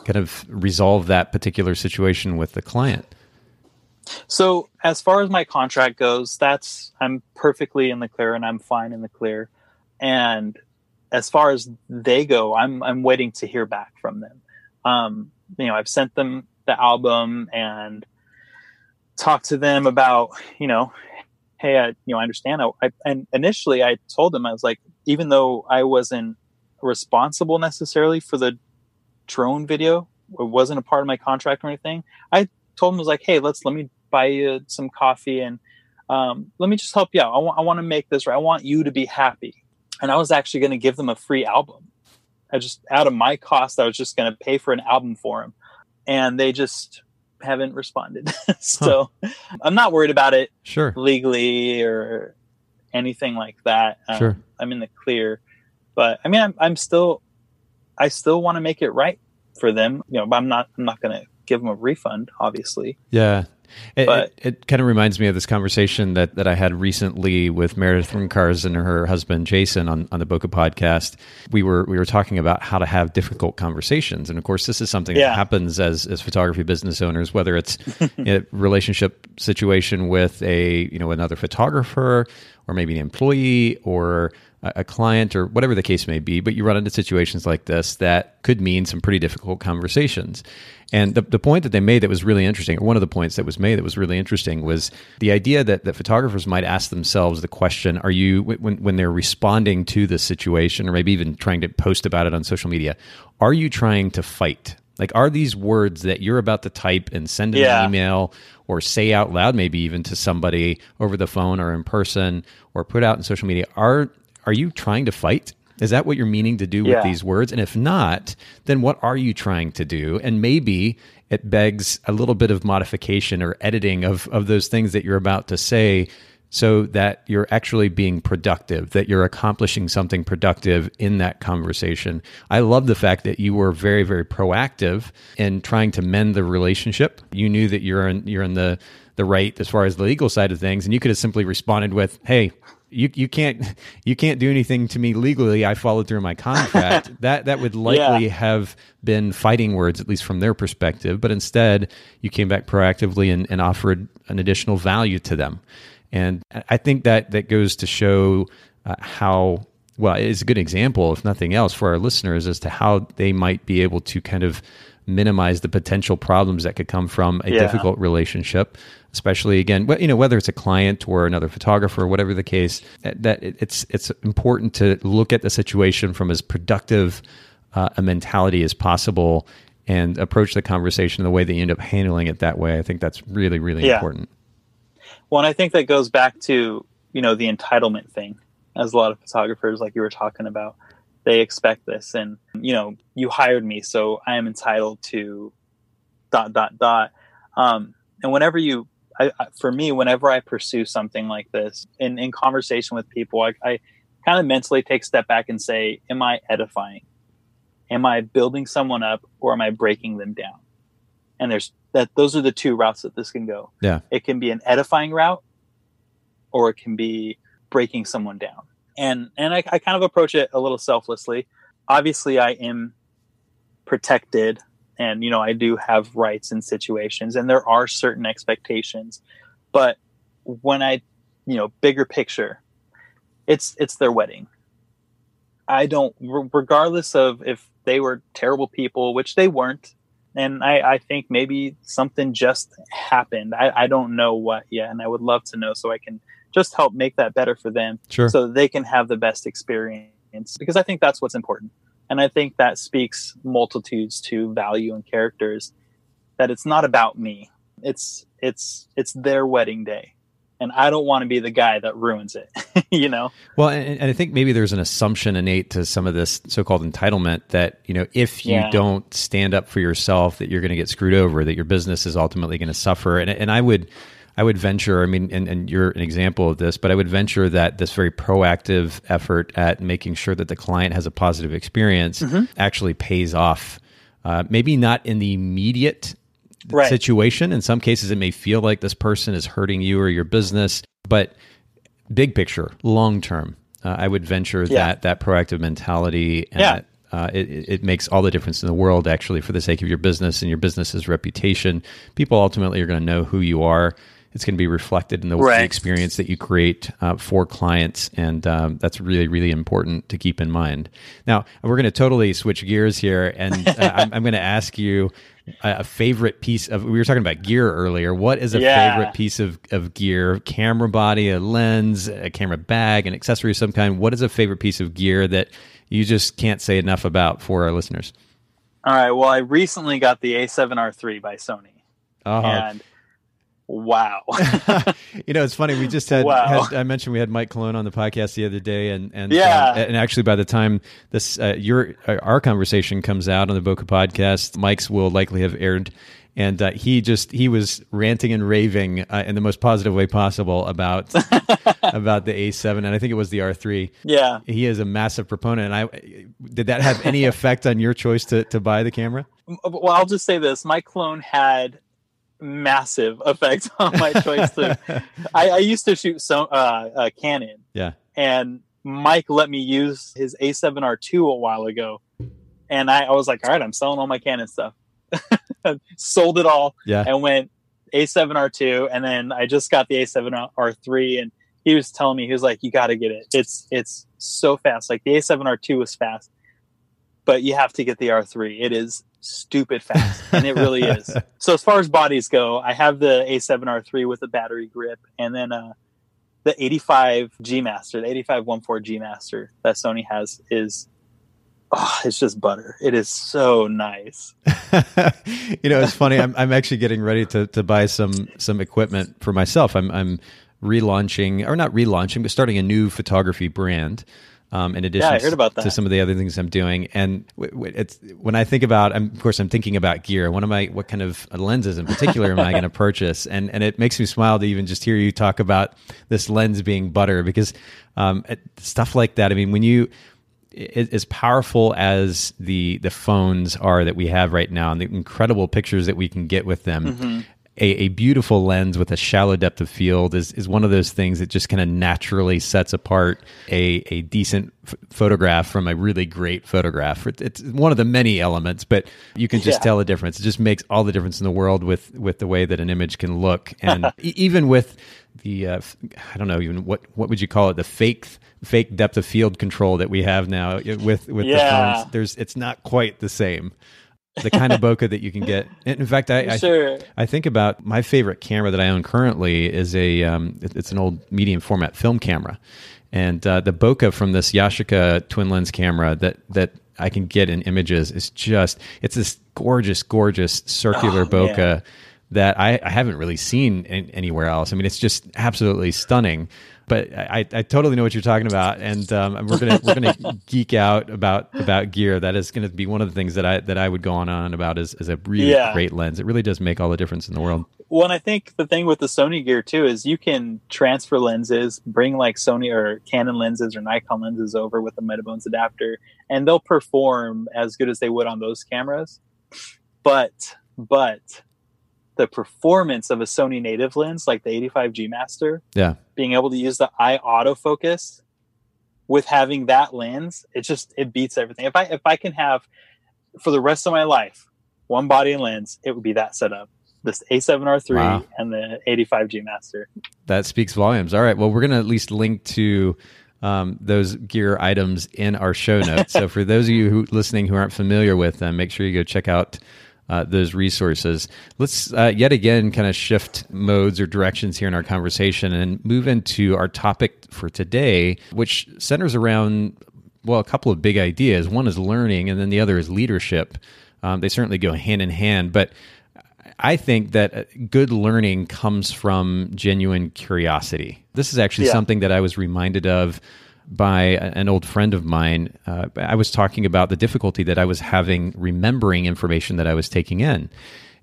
kind of resolve that particular situation with the client so as far as my contract goes, that's I'm perfectly in the clear and I'm fine in the clear. And as far as they go, I'm I'm waiting to hear back from them. Um, you know, I've sent them the album and talked to them about, you know, hey, I, you know, I understand. I, I, and initially, I told them I was like, even though I wasn't responsible necessarily for the drone video, it wasn't a part of my contract or anything. I told them I was like, hey, let's let me buy you some coffee and um, let me just help you out. I want I want to make this right. I want you to be happy. and I was actually going to give them a free album. I just out of my cost, I was just going to pay for an album for them, and they just haven't responded. so huh. I'm not worried about it, sure, legally or anything like that. Um, sure, I'm in the clear, but I mean, I'm, I'm still, I still want to make it right for them. You know, but I'm not, I'm not going to give them a refund, obviously. Yeah, it, it, it, kind of reminds me of this conversation that, that I had recently with Meredith Rincars and her husband Jason on, on the Bokeh podcast. We were we were talking about how to have difficult conversations, and of course, this is something yeah. that happens as as photography business owners, whether it's a relationship situation with a you know another photographer or maybe an employee or a client or whatever the case may be, but you run into situations like this that could mean some pretty difficult conversations. And the, the point that they made that was really interesting, or one of the points that was made that was really interesting, was the idea that, that photographers might ask themselves the question Are you, when, when they're responding to this situation, or maybe even trying to post about it on social media, are you trying to fight? Like, are these words that you're about to type and send an yeah. email or say out loud, maybe even to somebody over the phone or in person or put out in social media, are are you trying to fight? Is that what you're meaning to do with yeah. these words? And if not, then what are you trying to do? And maybe it begs a little bit of modification or editing of, of those things that you're about to say so that you're actually being productive, that you're accomplishing something productive in that conversation. I love the fact that you were very, very proactive in trying to mend the relationship. You knew that you're in, you're in the, the right as far as the legal side of things, and you could have simply responded with, Hey, you you can't you can't do anything to me legally. I followed through my contract. that that would likely yeah. have been fighting words, at least from their perspective. But instead, you came back proactively and, and offered an additional value to them. And I think that that goes to show uh, how well it's a good example, if nothing else, for our listeners as to how they might be able to kind of minimize the potential problems that could come from a yeah. difficult relationship especially again you know whether it's a client or another photographer or whatever the case that it's it's important to look at the situation from as productive uh, a mentality as possible and approach the conversation the way that you end up handling it that way i think that's really really yeah. important well and i think that goes back to you know the entitlement thing as a lot of photographers like you were talking about they expect this. And you know you hired me so i am entitled to dot dot dot. Um, and whenever you I, for me whenever i pursue something like this in, in conversation with people i, I kind of mentally take a step back and say am i edifying? Am i building someone up or am i breaking them down? And there's that those are the two routes that this can go. Yeah. It can be an edifying route or it can be breaking someone down and and I, I kind of approach it a little selflessly. Obviously, I am protected, and you know I do have rights in situations, and there are certain expectations. But when I, you know, bigger picture, it's it's their wedding. I don't, regardless of if they were terrible people, which they weren't, and I, I think maybe something just happened. I, I don't know what yet, and I would love to know so I can just help make that better for them sure. so they can have the best experience because i think that's what's important. And i think that speaks multitudes to value and characters that it's not about me. It's it's it's their wedding day. And i don't want to be the guy that ruins it you know? Well and, and, i think maybe there's an assumption innate to some of this so-called entitlement that you know if you yeah. don't stand up for yourself that you're going to get screwed over that your business is ultimately going to suffer. And, and i would I would venture, I mean, and, and you're an example of this, but I would venture that this very proactive effort at making sure that the client has a positive experience mm-hmm. actually pays off. Uh, maybe not in the immediate right. situation. In some cases, it may feel like this person is hurting you or your business, but big picture, long term, uh, I would venture yeah. that that proactive mentality and yeah. that uh, it, it, makes all the difference in the world actually for the sake of your business and your business's reputation. People ultimately are going to know who you are it's going to be reflected in the, right. experience that you create uh, for clients, and um, that's really really important to keep in mind. Now we're going to totally switch gears here, and uh, I'm, I'm going to ask you a favorite piece of we were talking about gear earlier what is a yeah. favorite piece of, of gear camera body a lens a camera bag an accessory of some kind what is a favorite piece of gear that you just can't say enough about for our listeners all right well i recently got the a7r3 by sony uh-huh. and wow. you know, it's funny. We just had, Wow. had I mentioned we had Mike Colón on the podcast the other day, and and Yeah. uh, and actually by the time this uh, your uh, our conversation comes out on the Bokeh podcast, Mike's will likely have aired. And uh, he just he was ranting and raving uh, in the most positive way possible about about the A7, and I think it was the R3. yeah. He is a massive proponent. And I did that have any effect on your choice to to buy the camera? Well, I'll just say this: Mike Colón had massive effect on my choice. To, I, I used to shoot so uh, uh, Canon, Yeah. and Mike let me use his A7R2 a while ago, and I, I was like, all right, I'm selling all my Canon stuff. Sold it all Yeah. and went A7R2, and then I just got the A7R3, and he was telling me he was like, you got to get it. It's it's so fast. Like the A7R2 was fast, but you have to get the R3. It is stupid fast, and it really is. So as far as bodies go, I have the A7R3 with a battery grip, and then uh, the 85 G Master, the 8514 G Master that Sony has is. Oh, it's just butter. It is so nice. you know, it's funny. I'm I'm actually getting ready to to buy some some equipment for myself. I'm I'm relaunching or not relaunching, but starting a new photography brand. Um, in addition Yeah, I heard about to some of the other things I'm doing, and w- w- it's when I think about, I'm, of course, I'm thinking about gear. What am I? What kind of lenses in particular am I going to purchase? And and it makes me smile to even just hear you talk about this lens being butter because um, it- stuff like that. I mean, when you as powerful as the the phones are that we have right now and the incredible pictures that we can get with them a, a beautiful lens with a shallow depth of field is, is one of those things that just kind of naturally sets apart a, a decent f- photograph from a really great photograph. It- It's one of the many elements, but you can just Yeah. tell the difference. It just makes all the difference in the world with, with the way that an image can look. And e- even with the, uh, I don't know, even what, what would you call it? The fake, fake depth of field control that we have now uh, with, with the phones. There's, it's not quite the same. The kind of bokeh that you can get. In fact, I, I sure. I think about my favorite camera that I own currently is a um, it's an old medium format film camera, and uh, the bokeh from this Yashica twin lens camera that that I can get in images is just it's this gorgeous, gorgeous circular Oh, bokeh man. that I, I haven't really seen an- anywhere else. I mean, it's just absolutely stunning. But I, I totally know what you're talking about, and um, we're gonna we're gonna geek out about about gear. That is going to be one of the things that I that I would go on and on about is, is a really Yeah. great lens. It really does make all the difference in the world. Well, and I think the thing with the Sony gear too is you can transfer lenses, bring like Sony or Canon lenses or Nikon lenses over with a Metabones adapter, and they'll perform as good as they would on those cameras. But but the performance of a Sony native lens like the 85G Master, Yeah. being able to use the eye autofocus with having that lens, it just it beats everything. If I if I can have for the rest of my life one body and lens, it would be that setup. This A7R3 Wow. and the 85G Master. That speaks volumes. All right. Well, we're going to at least link to um, those gear items in our show notes. so for those of you who listening who aren't familiar with them, make sure you go check out uh, those resources. Let's uh, yet again kind of shift modes or directions here in our conversation and move into our topic for today, which centers around well a couple of big ideas. One is learning, and then the other is leadership. Um, they certainly go hand in hand, but I think that uh, good learning comes from genuine curiosity. This is actually Yeah. something that I was reminded of by an old friend of mine. Uh, I was talking about the difficulty that I was having remembering information that I was taking in.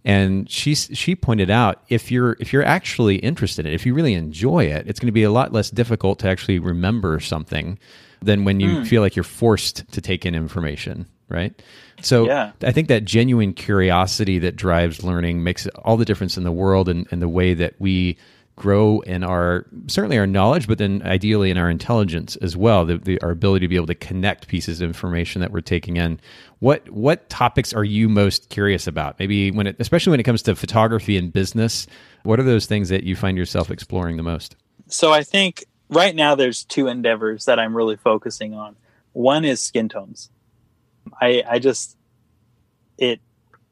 And she she pointed out if you're if you're actually interested in it, if you really enjoy it, it's going to be a lot less difficult to actually remember something than when you feel like you're forced to take in information, right? So Yeah. I think that genuine curiosity that drives learning makes all the difference in the world and, and the way that we grow in our certainly our knowledge, but then ideally in our intelligence as well. The, the, our ability to be able to connect pieces of information that we're taking in. What what topics are you most curious about? Maybe when it, especially when it comes to photography and business. What are those things that you find yourself exploring the most? So I think right now there's two endeavors that I'm really focusing on. One is skin tones. I I just it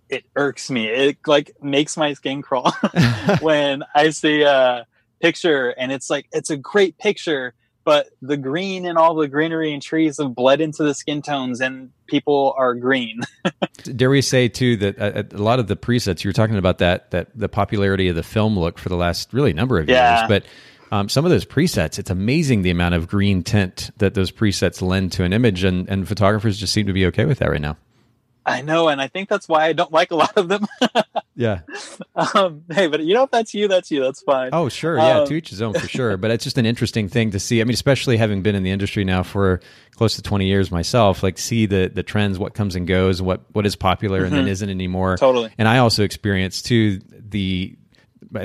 it irks me. It like makes my skin crawl when I see a picture and it's like it's a great picture, but the green and all the greenery and trees have bled into the skin tones and people are green. Dare we say too that uh, a lot of the presets you were talking about that that the popularity of the film look for the last really number of Yeah. years, but um, some of those presets, it's amazing the amount of green tint that those presets lend to an image, and, and photographers just seem to be okay with that right now. I know, and I think that's why I don't like a lot of them. Yeah. um, hey, but you know, if that's you, that's you. That's fine. Oh, sure. Yeah. Um, to each his own for sure. But it's just an interesting thing to see. I mean, especially having been in the industry now for close to 20 years myself, like see the, the trends, what comes and goes, what, what is popular and then isn't anymore. Mm-hmm. Totally. And I also experienced too the,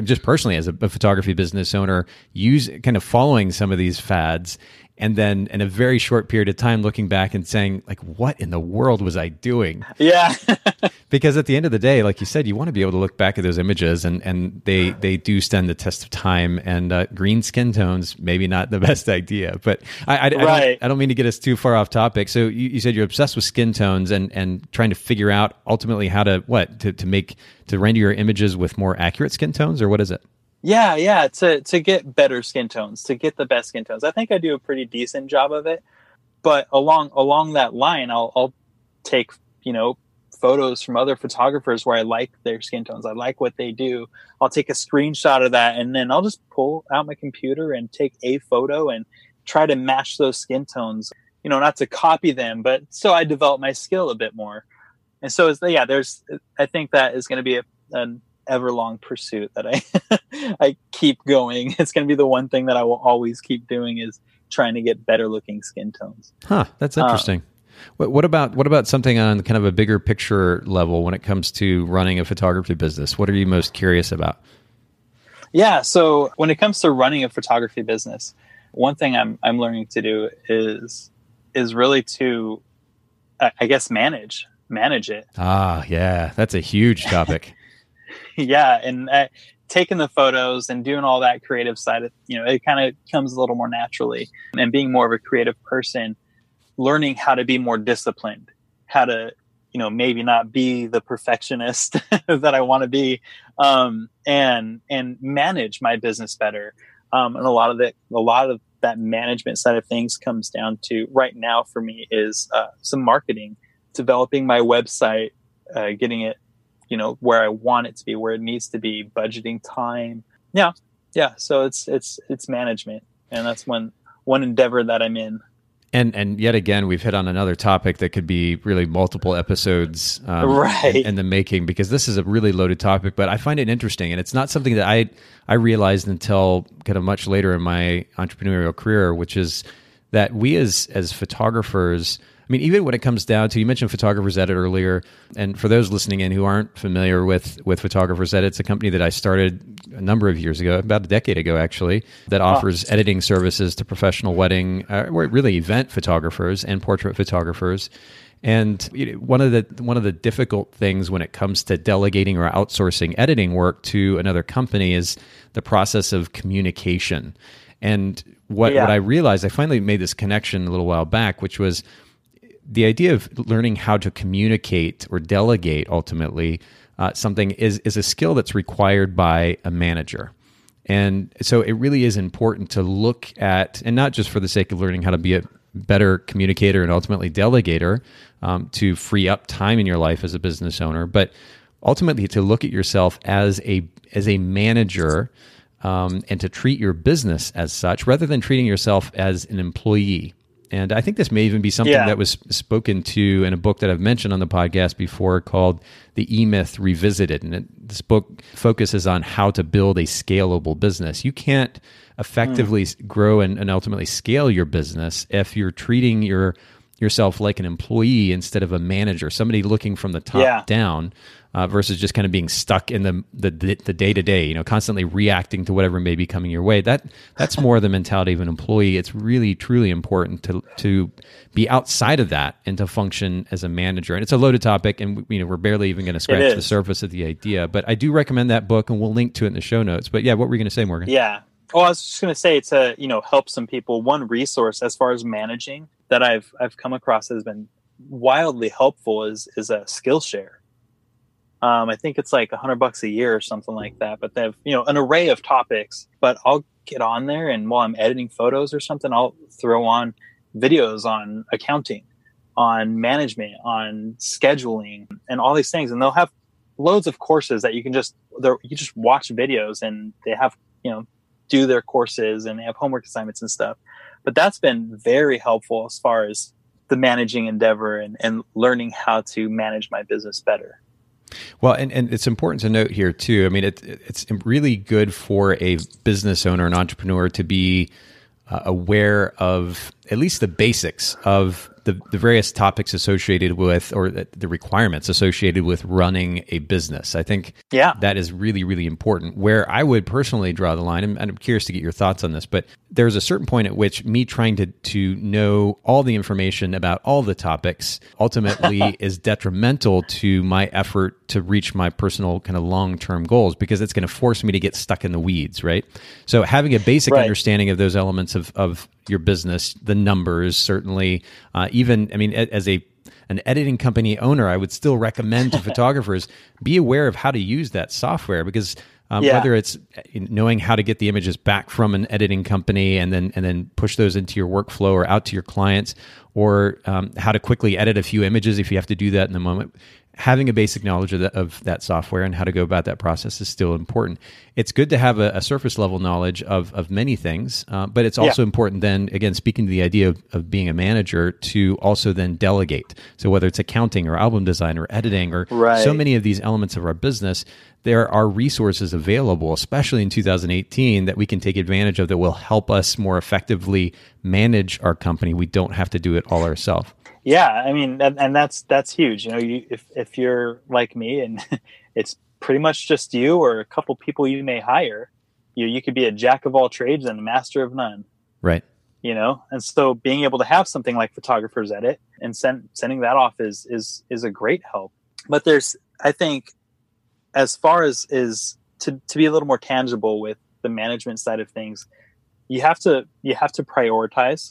just personally as a, a photography business owner, use kind of following some of these fads and then in a very short period of time looking back and saying like what in the world was i doing? Yeah. because at the end of the day like you said you want to be able to look back at those images and and they they do stand the test of time and uh, green skin tones maybe not the best idea but i i, I, don't, I don't mean to get us too far off topic. So you, you said you're obsessed with skin tones and and trying to figure out ultimately how to what to, to make to render your images with more accurate skin tones or what is it Yeah, yeah, to to get better skin tones, to get the best skin tones. I think I do a pretty decent job of it. But along along that line, I'll I'll take, you know, photos from other photographers where I like their skin tones. I like what they do. I'll take a screenshot of that and then I'll just pull out my computer and take a photo and try to match those skin tones. You know, not to copy them, but so I develop my skill a bit more. And so yeah, there's I think that is going to be a, ever long pursuit that I I keep going. It's going to be the one thing that I will always keep doing is trying to get better looking skin tones. Huh, that's Uh, interesting. what, what about what about something on kind of a bigger picture level when it comes to running a photography business? What are you most curious about? Yeah, so when it comes to running a photography business, one thing I'm I'm learning to do is is really to I guess manage manage it. Ah, yeah, that's a huge topic. yeah, and uh, taking the photos and doing all that creative side of you know it kind of comes a little more naturally. And being more of a creative person learning how to be more disciplined how to you know maybe not be the perfectionist that i want to be um, and and manage my business better. Um, and a lot of it a lot of that management side of things comes down to right now for me is uh, some marketing developing my website uh, getting it you know where I want it to be, where it needs to be, budgeting time. Yeah, yeah. So it's it's it's management, and that's one one endeavor that I'm in. And and yet again, we've hit on another topic that could be really multiple episodes um, Right. in, in the making because this is a really loaded topic. But I find it interesting, and it's not something that I I realized until kind of much later in my entrepreneurial career, which is that we as as photographers. I mean, even when it comes down to you mentioned Photographers Edit earlier, and for those listening in who aren't familiar with with Photographers Edit, it's a company that I started a number of years ago, about a decade ago actually, that offers editing services to professional wedding, uh, or really event photographers and portrait photographers. And one of the one of the difficult things when it comes to delegating or outsourcing editing work to another company is the process of communication. And what, Yeah. what I realized, I finally made this connection a little while back, which was the idea of learning how to communicate or delegate ultimately uh, something is is a skill that's required by a manager. And so it really is important to look at, and not just for the sake of learning how to be a better communicator and ultimately delegator um, to free up time in your life as a business owner, but ultimately to look at yourself as a as a manager um, and to treat your business as such rather than treating yourself as an employee. And I think this may even be something Yeah. that was spoken to in a book that I've mentioned on the podcast before called The E Myth Revisited. And it, this book focuses on how to build a scalable business. You can't effectively s grow and, and ultimately scale your business if you're treating your yourself like an employee instead of a manager, somebody looking from the top Yeah. down uh, versus just kind of being stuck in the the the day to day, you know, constantly reacting to whatever may be coming your way. That that's more the mentality of an employee. It's really truly important to to be outside of that and to function as a manager. And it's a loaded topic, and you know we're barely even going to scratch the surface of the idea. But I do recommend that book, and we'll link to it in the show notes. But yeah, what were you going to say, Morgan? Yeah. Oh, I was just going to say to you know help some people. One resource as far as managing that I've I've come across has been wildly helpful is is a Skillshare. Um, I think it's like a hundred bucks a year or something like that. But they have you know an array of topics. But I'll get on there and while I'm editing photos or something, I'll throw on videos on accounting, on management, on scheduling, and all these things. And they'll have loads of courses that you can just you just watch videos and they have you know do their courses and they have homework assignments and stuff. But that's been very helpful as far as the managing endeavor and, and learning how to manage my business better. Well, and, and it's important to note here too. I mean, it, it's really good for a business owner, an entrepreneur, to be uh, aware of at least the basics of the, the various topics associated with or the requirements associated with running a business. I think yeah. that is really, really important. Where I would personally draw the line, and I'm curious to get your thoughts on this, but there's a certain point at which me trying to, to know all the information about all the topics ultimately is detrimental to my effort to reach my personal kind of long term goals because it's going to force me to get stuck in the weeds, right? So having a basic right. understanding of those elements of, of your business, the numbers, certainly, uh, even, I mean, as a an editing company owner, I would still recommend to photographers be aware of how to use that software because um, yeah. whether it's knowing how to get the images back from an editing company and then and then push those into your workflow or out to your clients, or um, how to quickly edit a few images if you have to do that in the moment having a basic knowledge of, the, of, that software and how to go about that process is still important. It's good to have a, a surface level knowledge of, of many things, uh, but it's also yeah. important then, again, speaking to the idea of, of being a manager, to also then delegate. So whether it's accounting or album design or editing or right. so many of these elements of our business, there are resources available, especially in 2018, that we can take advantage of that will help us more effectively manage our company. We don't have to do it all ourselves. Yeah, I mean, and, and that's that's huge. You know, you, if if you're like me and it's pretty much just you or a couple people you may hire, you you could be a jack of all trades and a master of none. Right. You know, and so being able to have something like photographers edit and send sending that off is is is a great help. But there's, I think, as far as is to to be a little more tangible with the management side of things, you have to you have to prioritize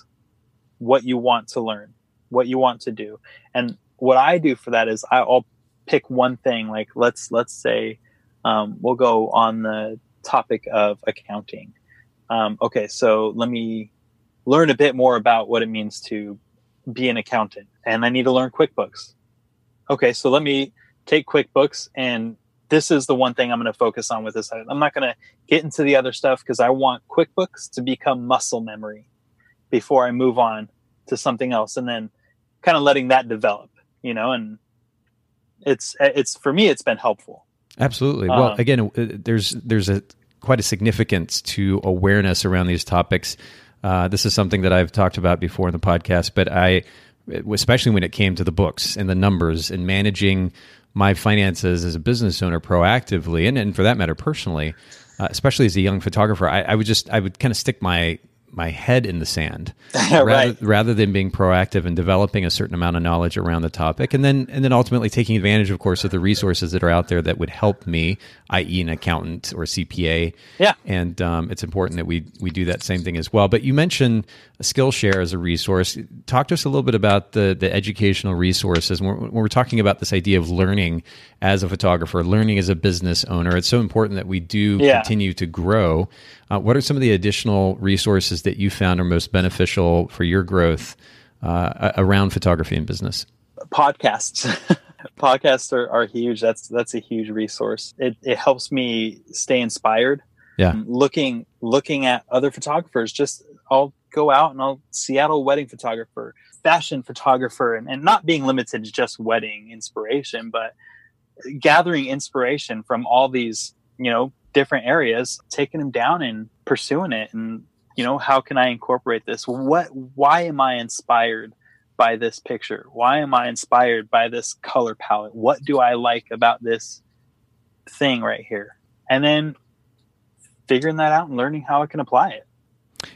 what you want to learn what you want to do. And what I do for that is I'll pick one thing. Like let's let's say um, we'll go on the topic of accounting. Um, okay, so let me learn a bit more about what it means to be an accountant, and I need to learn QuickBooks. Okay, so let me take QuickBooks, and this is the one thing I'm going to focus on with this. I'm not going to get into the other stuff because I want QuickBooks to become muscle memory before I move on to something else. And then kind of letting that develop, you know, and it's it's for me it's been helpful. Absolutely. Um, well, again, uh, there's there's a quite a significance to awareness around these topics. Uh, this is something that I've talked about before in the podcast, but I, especially when it came to the books and the numbers and managing my finances as a business owner proactively, and, and for that matter, personally, uh, especially as a young photographer, I, I, would just I would kind of stick my my head in the sand rather, right. rather than being proactive and developing a certain amount of knowledge around the topic. And then and then ultimately taking advantage of course of the resources that are out there that would help me i.e. an accountant or CPA yeah. And um, it's important that we we do that same thing as well. But you mentioned Skillshare as a resource. Talk to us a little bit about the the educational resources. When we're, when we're talking about this idea of learning as a photographer learning as a business owner it's so important that we do yeah. continue to grow. Uh, what are some of the additional resources that you found are most beneficial for your growth uh, around photography and business? Podcasts. Podcasts are, are huge. That's that's a huge resource. It, it helps me stay inspired. Yeah. Um, looking looking at other photographers. Just I'll go out and I'll Seattle wedding photographer, fashion photographer, and, and not being limited to just wedding inspiration, but gathering inspiration from all these you know different areas, taking them down and pursuing it. And, you know, how can I incorporate this? What, why am I inspired by this picture? Why am I inspired by this color palette? What do I like about this thing right here? And then figuring that out and learning how I can apply it.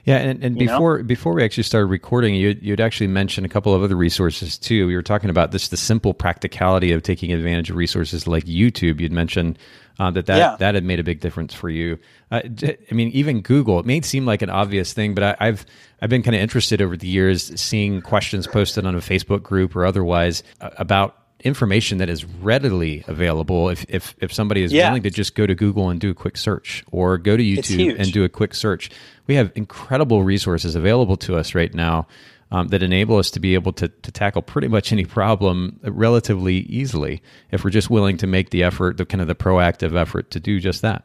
Yeah, and, and before know? before we actually started recording, you you'd actually mentioned a couple of other resources too. We were talking about this the simple practicality of taking advantage of resources like YouTube. You'd mentioned uh, that that, yeah. that had made a big difference for you. Uh, I mean, even Google. It may seem like an obvious thing, but I, have I've been kind of interested over the years seeing questions posted on a Facebook group or otherwise uh, about information that is readily available if if, if somebody is Yeah. willing to just go to Google and do a quick search or go to YouTube and do a quick search. We have incredible resources available to us right now um, that enable us to be able to, to tackle pretty much any problem relatively easily if we're just willing to make the effort, the kind of the proactive effort to do just that.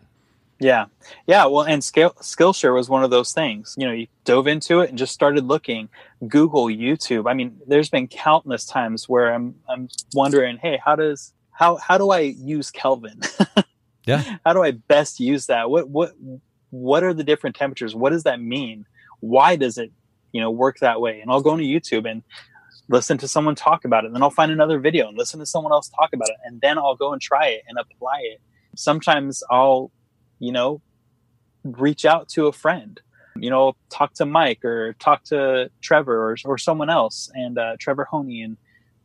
Yeah. Yeah. Well, and Scale, Skillshare was one of those things. You know, you dove into it and just started looking. Google, YouTube. I mean, there's been countless times where I'm I'm wondering, hey, how does how how do I use Kelvin? Yeah. how do I best use that? What what what are the different temperatures? What does that mean? Why does it you know work that way? And I'll go on YouTube and listen to someone talk about it. And then I'll find another video and listen to someone else talk about it. And then I'll go and try it and apply it. Sometimes I'll you know, reach out to a friend. You know, talk to Mike or talk to Trevor or, or someone else, and uh, Trevor Honey, and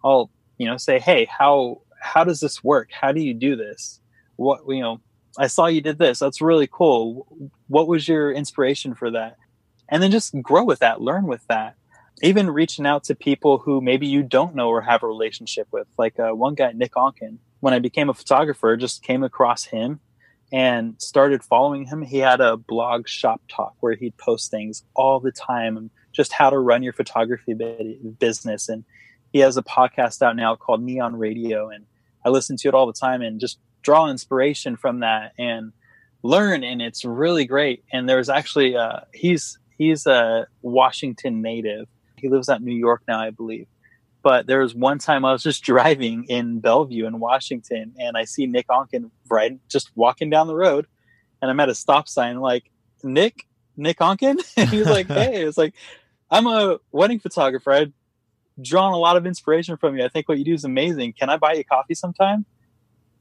I'll you know say, hey, how how does this work? How do you do this? What you know, I saw you did this. That's really cool. What was your inspiration for that? And then just grow with that, learn with that. Even reaching out to people who maybe you don't know or have a relationship with, like uh, one guy, Nick Onken. When I became a photographer, just came across him and started following him. He had a blog shop talk where he'd post things all the time, just how to run your photography business. And he has a podcast out now called Neon Radio, and I listen to it all the time and just draw inspiration from that and learn. And it's really great. And there's actually uh, he's he's a Washington native. He lives out in New York now, I believe. But there was one time I was just driving in Bellevue in Washington, and I see Nick Onken right just walking down the road, and I'm at a stop sign, like Nick, Nick Onken, and he's like, "Hey, it's like I'm a wedding photographer. I've drawn a lot of inspiration from you. I think what you do is amazing. Can I buy you coffee sometime?"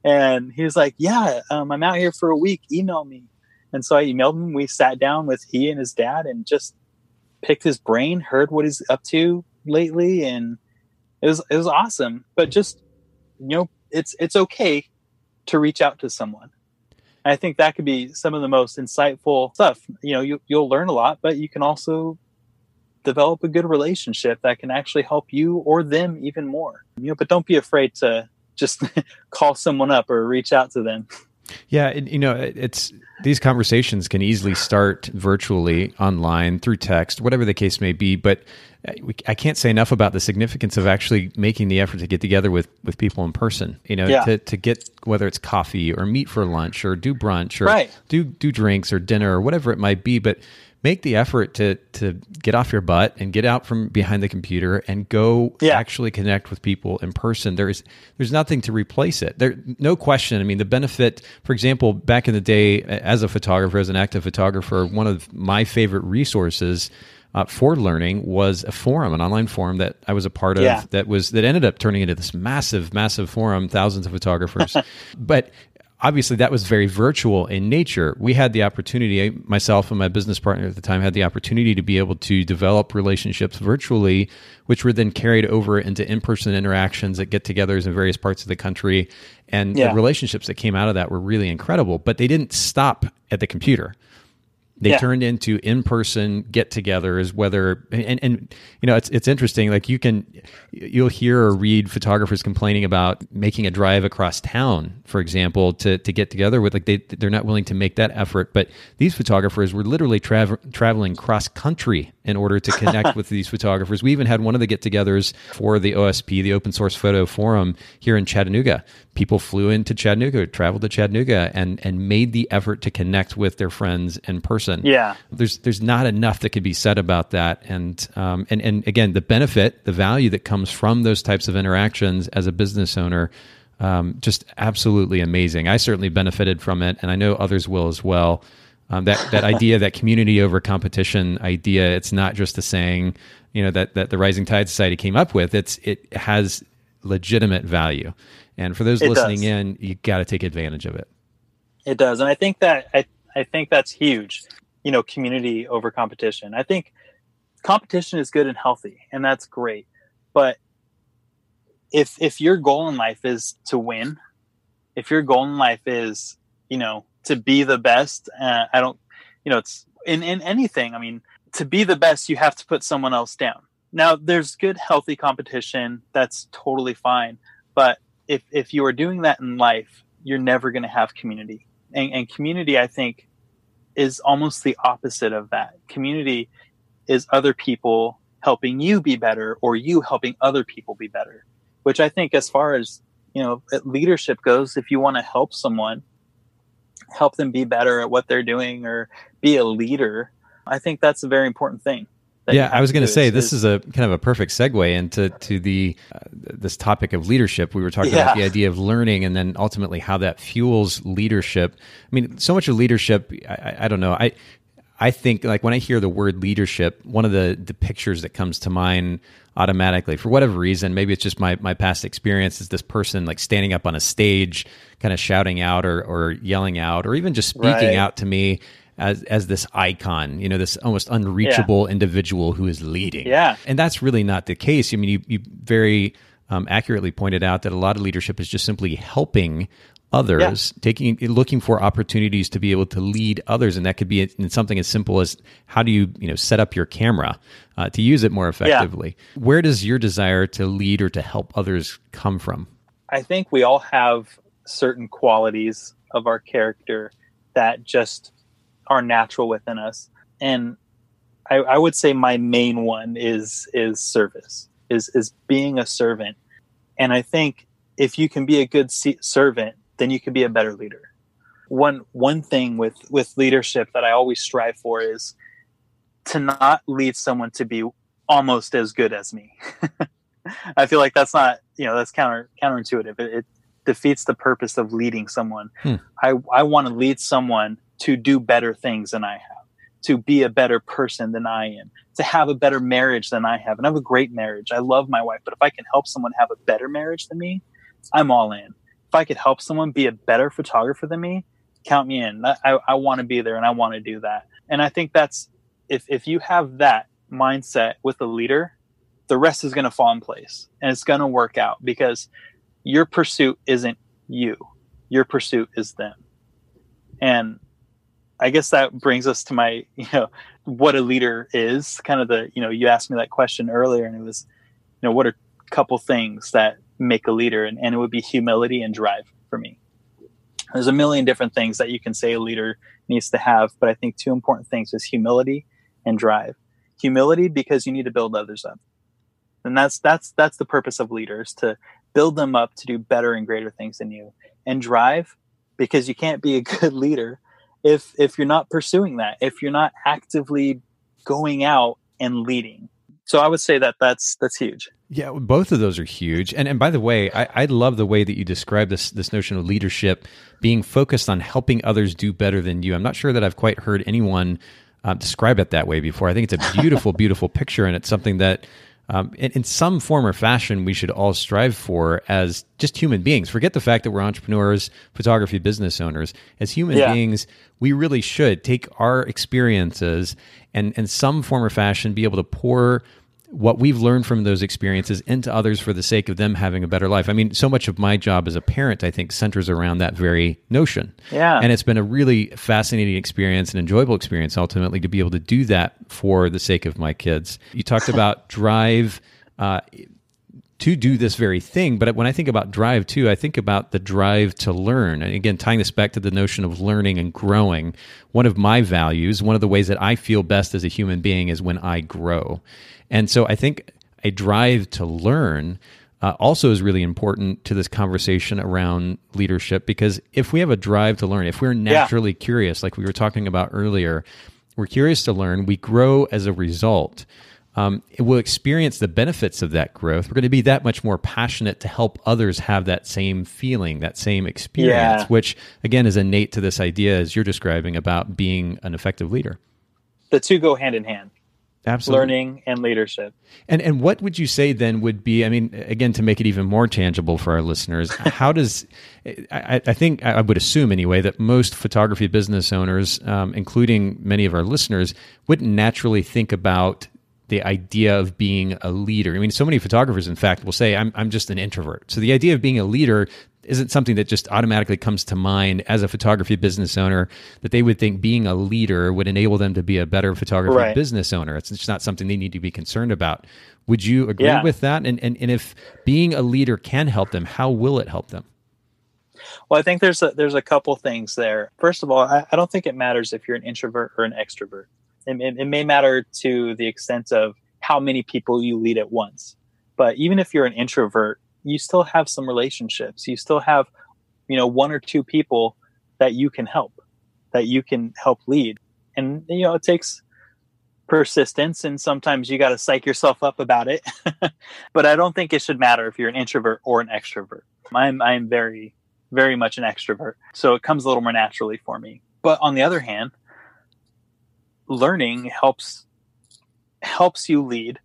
And he was like, "Yeah, um, I'm out here for a week. Email me." And so I emailed him. We sat down with he and his dad and just picked his brain, heard what he's up to lately, and it was it was awesome. But just you know, it's it's okay to reach out to someone. I think that could be some of the most insightful stuff. You know, you, you'll learn a lot, but you can also develop a good relationship that can actually help you or them even more. You know, but don't be afraid to just call someone up or reach out to them. Yeah, it, you know, it- it's these conversations can easily start virtually, online, through text, whatever the case may be. But uh, we, I can't say enough about the significance of actually making the effort to get together with with people in person. You know, Yeah. to to get whether it's coffee or meet for lunch or do brunch or Right. do do drinks or dinner or whatever it might be, but make the effort to to get off your butt and get out from behind the computer and go Yeah. actually connect with people in person. There's there's nothing to replace it. There no question. I mean, the benefit, for example, back in the day as a photographer, as an active photographer, one of my favorite resources uh, for learning was a forum, an online forum that I was a part of Yeah. that was that ended up turning into this massive, massive forum, thousands of photographers. but obviously that was very virtual in nature. We had the opportunity, myself and my business partner at the time had the opportunity to be able to develop relationships virtually, which were then carried over into in-person interactions at get-togethers in various parts of the country. And Yeah. the relationships that came out of that were really incredible, but they didn't stop at the computer they Yeah. turned into in-person get-togethers whether and, and you know it's it's interesting like you can you'll hear or read photographers complaining about making a drive across town for example to to get together with like they they're not willing to make that effort but these photographers were literally trav- traveling cross country in order to connect with these photographers we even had one of the get-togethers for the OSP the open source photo forum here in Chattanooga people flew into Chattanooga traveled to Chattanooga and and made the effort to connect with their friends in person. Yeah. there's there's not enough that could be said about that. And um, and and again the benefit the value that comes from those types of interactions as a business owner um, just absolutely amazing. I certainly benefited from it and I know others will as well. Um, that that idea that community over competition idea it's not just a saying you know that that the rising tide society came up with. It's it has legitimate value and for those It listening does. in you got to take advantage of it It does, and I think that I I think that's huge. You know, community over competition. I think competition is good and healthy, and that's great. But if if your goal in life is to win, if your goal in life is you know to be the best, uh, I don't, you know, it's in in anything. I mean, to be the best, you have to put someone else down. Now, there's good, healthy competition. That's totally fine. But if if you are doing that in life, you're never going to have community. And, and community, I think, is almost the opposite of that. Community is other people helping you be better or you helping other people be better which i think as far as you know leadership goes if you want to help someone help them be better at what they're doing or be a leader i think that's a very important thing yeah i was going to say is, this is a kind of a perfect segue into to the uh, this topic of leadership we were talking yeah. about the idea of learning and then ultimately how that fuels leadership i mean so much of leadership I, I don't know i I think like when I hear the word leadership, one of the the pictures that comes to mind automatically for whatever reason, maybe it's just my my past experience is this person like standing up on a stage, kind of shouting out or or yelling out or even just speaking right. out to me as as this icon, you know, this almost unreachable yeah. individual who is leading. Yeah. And that's really not the case. I mean, you you very um, accurately pointed out that a lot of leadership is just simply helping others, yeah. taking looking for opportunities to be able to lead others, and that could be in something as simple as how do you you know set up your camera uh, to use it more effectively. Yeah. Where does your desire to lead or to help others come from? I think we all have certain qualities of our character that just are natural within us, and I, I would say my main one is is service, is is being a servant, and I think if you can be a good servant then you can be a better leader. One one thing with with leadership that I always strive for is to not lead someone to be almost as good as me. I feel like that's not you know that's counter counterintuitive. It, it defeats the purpose of leading someone. Hmm. I I want to lead someone to do better things than I have, to be a better person than I am, to have a better marriage than I have. And I have a great marriage. I love my wife, but if I can help someone have a better marriage than me, I'm all in if I could help someone be a better photographer than me, count me in. I, I want to be there and I want to do that. And I think that's if if you have that mindset with a leader, the rest is going to fall in place and it's going to work out because your pursuit isn't you. Your pursuit is them. And I guess that brings us to my, you know, what a leader is. Kind of the, you know, you asked me that question earlier and it was, you know, what are a couple things that make a leader and, and it would be humility and drive for me. There's a million different things that you can say a leader needs to have but i think two important things is humility and drive. Humility because you need to build others up. And that's that's that's the purpose of leaders to build them up to do better and greater things than you. And drive because you can't be a good leader if if you're not pursuing that if you're not actively going out and leading so i would say that that's that's huge yeah, both of those are huge. And and by the way, I, I love the way that you describe this this notion of leadership being focused on helping others do better than you. I'm not sure that I've quite heard anyone uh, describe it that way before. I think it's a beautiful, beautiful picture, and it's something that. Um, in, in, some form or fashion, we should all strive for as just human beings. Forget the fact that we're entrepreneurs, photography business owners. As human yeah. beings, we really should take our experiences and, in some form or fashion, be able to pour what we've learned from those experiences into others for the sake of them having a better life. I mean, so much of my job as a parent, I think, centers around that very notion. Yeah. And it's been a really fascinating experience and enjoyable experience ultimately to be able to do that for the sake of my kids. You talked about drive. Uh, to do this very thing. But when I think about drive too, I think about the drive to learn. And again, tying this back to the notion of learning and growing, one of my values, one of the ways that I feel best as a human being is when I grow. And so I think a drive to learn uh, also is really important to this conversation around leadership because if we have a drive to learn, if we're naturally yeah. curious, like we were talking about earlier, we're curious to learn, we grow as a result. Um, we'll experience the benefits of that growth. We're going to be that much more passionate to help others have that same feeling, that same experience, yeah. which again is innate to this idea, as you're describing, about being an effective leader. The two go hand in hand. Absolutely. learning and leadership. And and what would you say then would be? I mean, again, to make it even more tangible for our listeners, how does I, I, think I would assume anyway that most photography business owners, um, including many of our listeners, wouldn't naturally think about the idea of being a leader. I mean, so many photographers, in fact, will say, "I'm I'm just an introvert." So the idea of being a leader isn't something that just automatically comes to mind as a photography business owner that they would think being a leader would enable them to be a better photography Right. business owner. It's just not something they need to be concerned about. Would you agree Yeah. with that? And, and and if being a leader can help them, how will it help them? Well, I think there's a there's a couple things there. First of all, I, I don't think it matters if you're an introvert or an extrovert. It, it, it may matter to the extent of how many people you lead at once. But even if you're an introvert, you still have some relationships. You still have, you know, one or two people that you can help, that you can help lead. And you know, it takes persistence and sometimes you got to psych yourself up about it. but I don't think it should matter if you're an introvert or an extrovert. I'm I'm very very much an extrovert. So it comes a little more naturally for me. But on the other hand, learning helps helps you lead.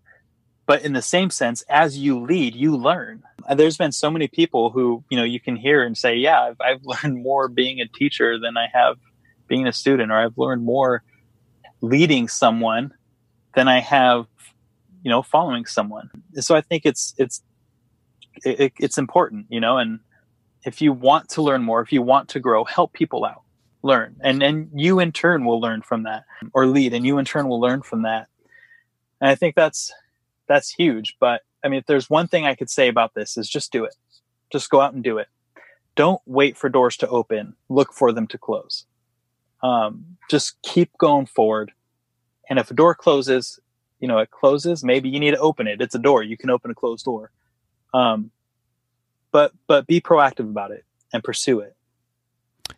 But in the same sense, as you lead, you learn. There's been so many people who, you know, you can hear and say, yeah, I've, I've learned more being a teacher than I have being a student, or I've learned more leading someone than I have, you know, following someone. So I think it's, it's, it, it's important, you know, and if you want to learn more, if you want to grow, help people out, learn, and and you in turn will learn from that, or lead, and you in turn will learn from that. And I think that's that's huge. But I mean, if there's one thing I could say about this is just do it, just go out and do it. Don't wait for doors to open. Look for them to close. Um, just keep going forward. And if a door closes, you know it closes. Maybe you need to open it. It's a door. You can open a closed door. Um, but but be proactive about it and pursue it.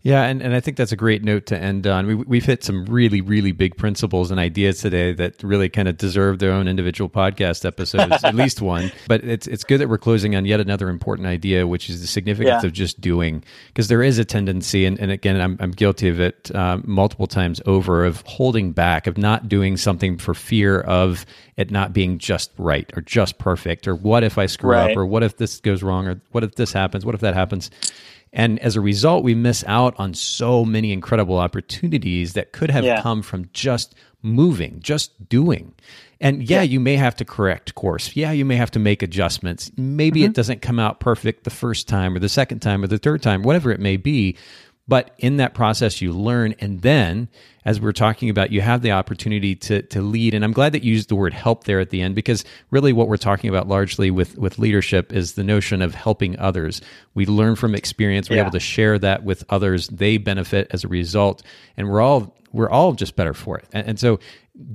Yeah, and, and I think that's a great note to end on. We, we've hit some really, really big principles and ideas today that really kind of deserve their own individual podcast episodes, at least one. But it's it's good that we're closing on yet another important idea, which is the significance Yeah. of just doing. Because there is a tendency, and, and again, I'm, I'm guilty of it uh, multiple times over, of holding back, of not doing something for fear of it not being just right or just perfect, or what if I screw Right. up, or what if this goes wrong, or what if this happens, what if that happens. And as a result, we miss out on so many incredible opportunities that could have Yeah. come from just moving, just doing. And yeah, you may have to correct course. Yeah, you may have to make adjustments. Maybe it mm-hmm. doesn't come out perfect the first time or the second time or the third time, whatever it may be. But in that process, you learn. And then, as we're talking about, you have the opportunity to, to lead. And I'm glad that you used the word help there at the end because really what we're talking about largely with, with leadership is the notion of helping others. We learn from experience. We're Yeah. able to share that with others. They benefit as a result. And we're all, we're all just better for it. And, and so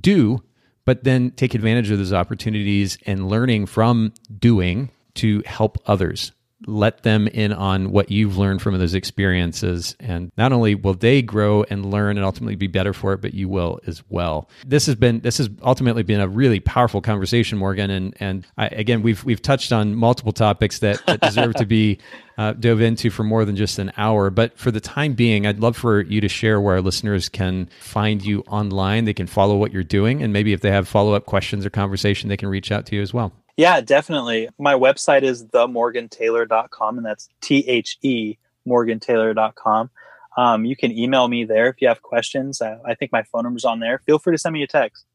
do, but then take advantage of those opportunities and learning from doing to help others let them in on what you've learned from those experiences. And not only will they grow and learn and ultimately be better for it but you will as well. This has been this has ultimately been a really powerful conversation morgan. And and I, again we've we've touched on multiple topics that, that deserve to be uh, dove into for more than just an hour. But for the time being i'd love for you to share where our listeners can find you online. They can follow what you're doing. And maybe if they have follow-up questions or conversation they can reach out to you as well Yeah, definitely. My website is themorgantaylor.com, and that's T H E morgantaylor.com. Um, you can email me there if you have questions. Uh, I think my phone number's on there. Feel free to send me a text.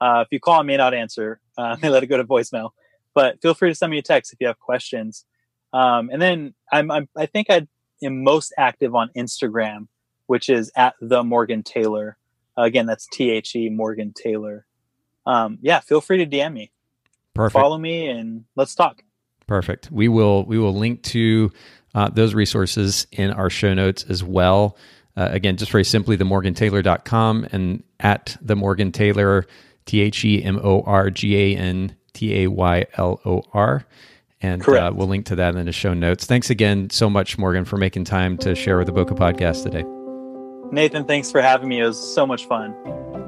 Uh, if you call, I may not answer. Uh, I may let it go to voicemail, but feel free to send me a text if you have questions. Um, and then I'm, I'm, I think I am most active on Instagram, which is at the Morgan Taylor. Again, that's T H E Morgan Taylor. Um, yeah, feel free to DM me perfect follow me and let's talk. Perfect. We will we will link to uh, those resources in our show notes as well. Uh, again, just very simply, themorgantaylor.com and at the Morgan Taylor, T H E M O R G A N T A Y L O R. And uh, we'll link to that in the show notes. Thanks again so much, Morgan, for making time to share with the Bokeh podcast today. Nathan, thanks for having me. It was so much fun.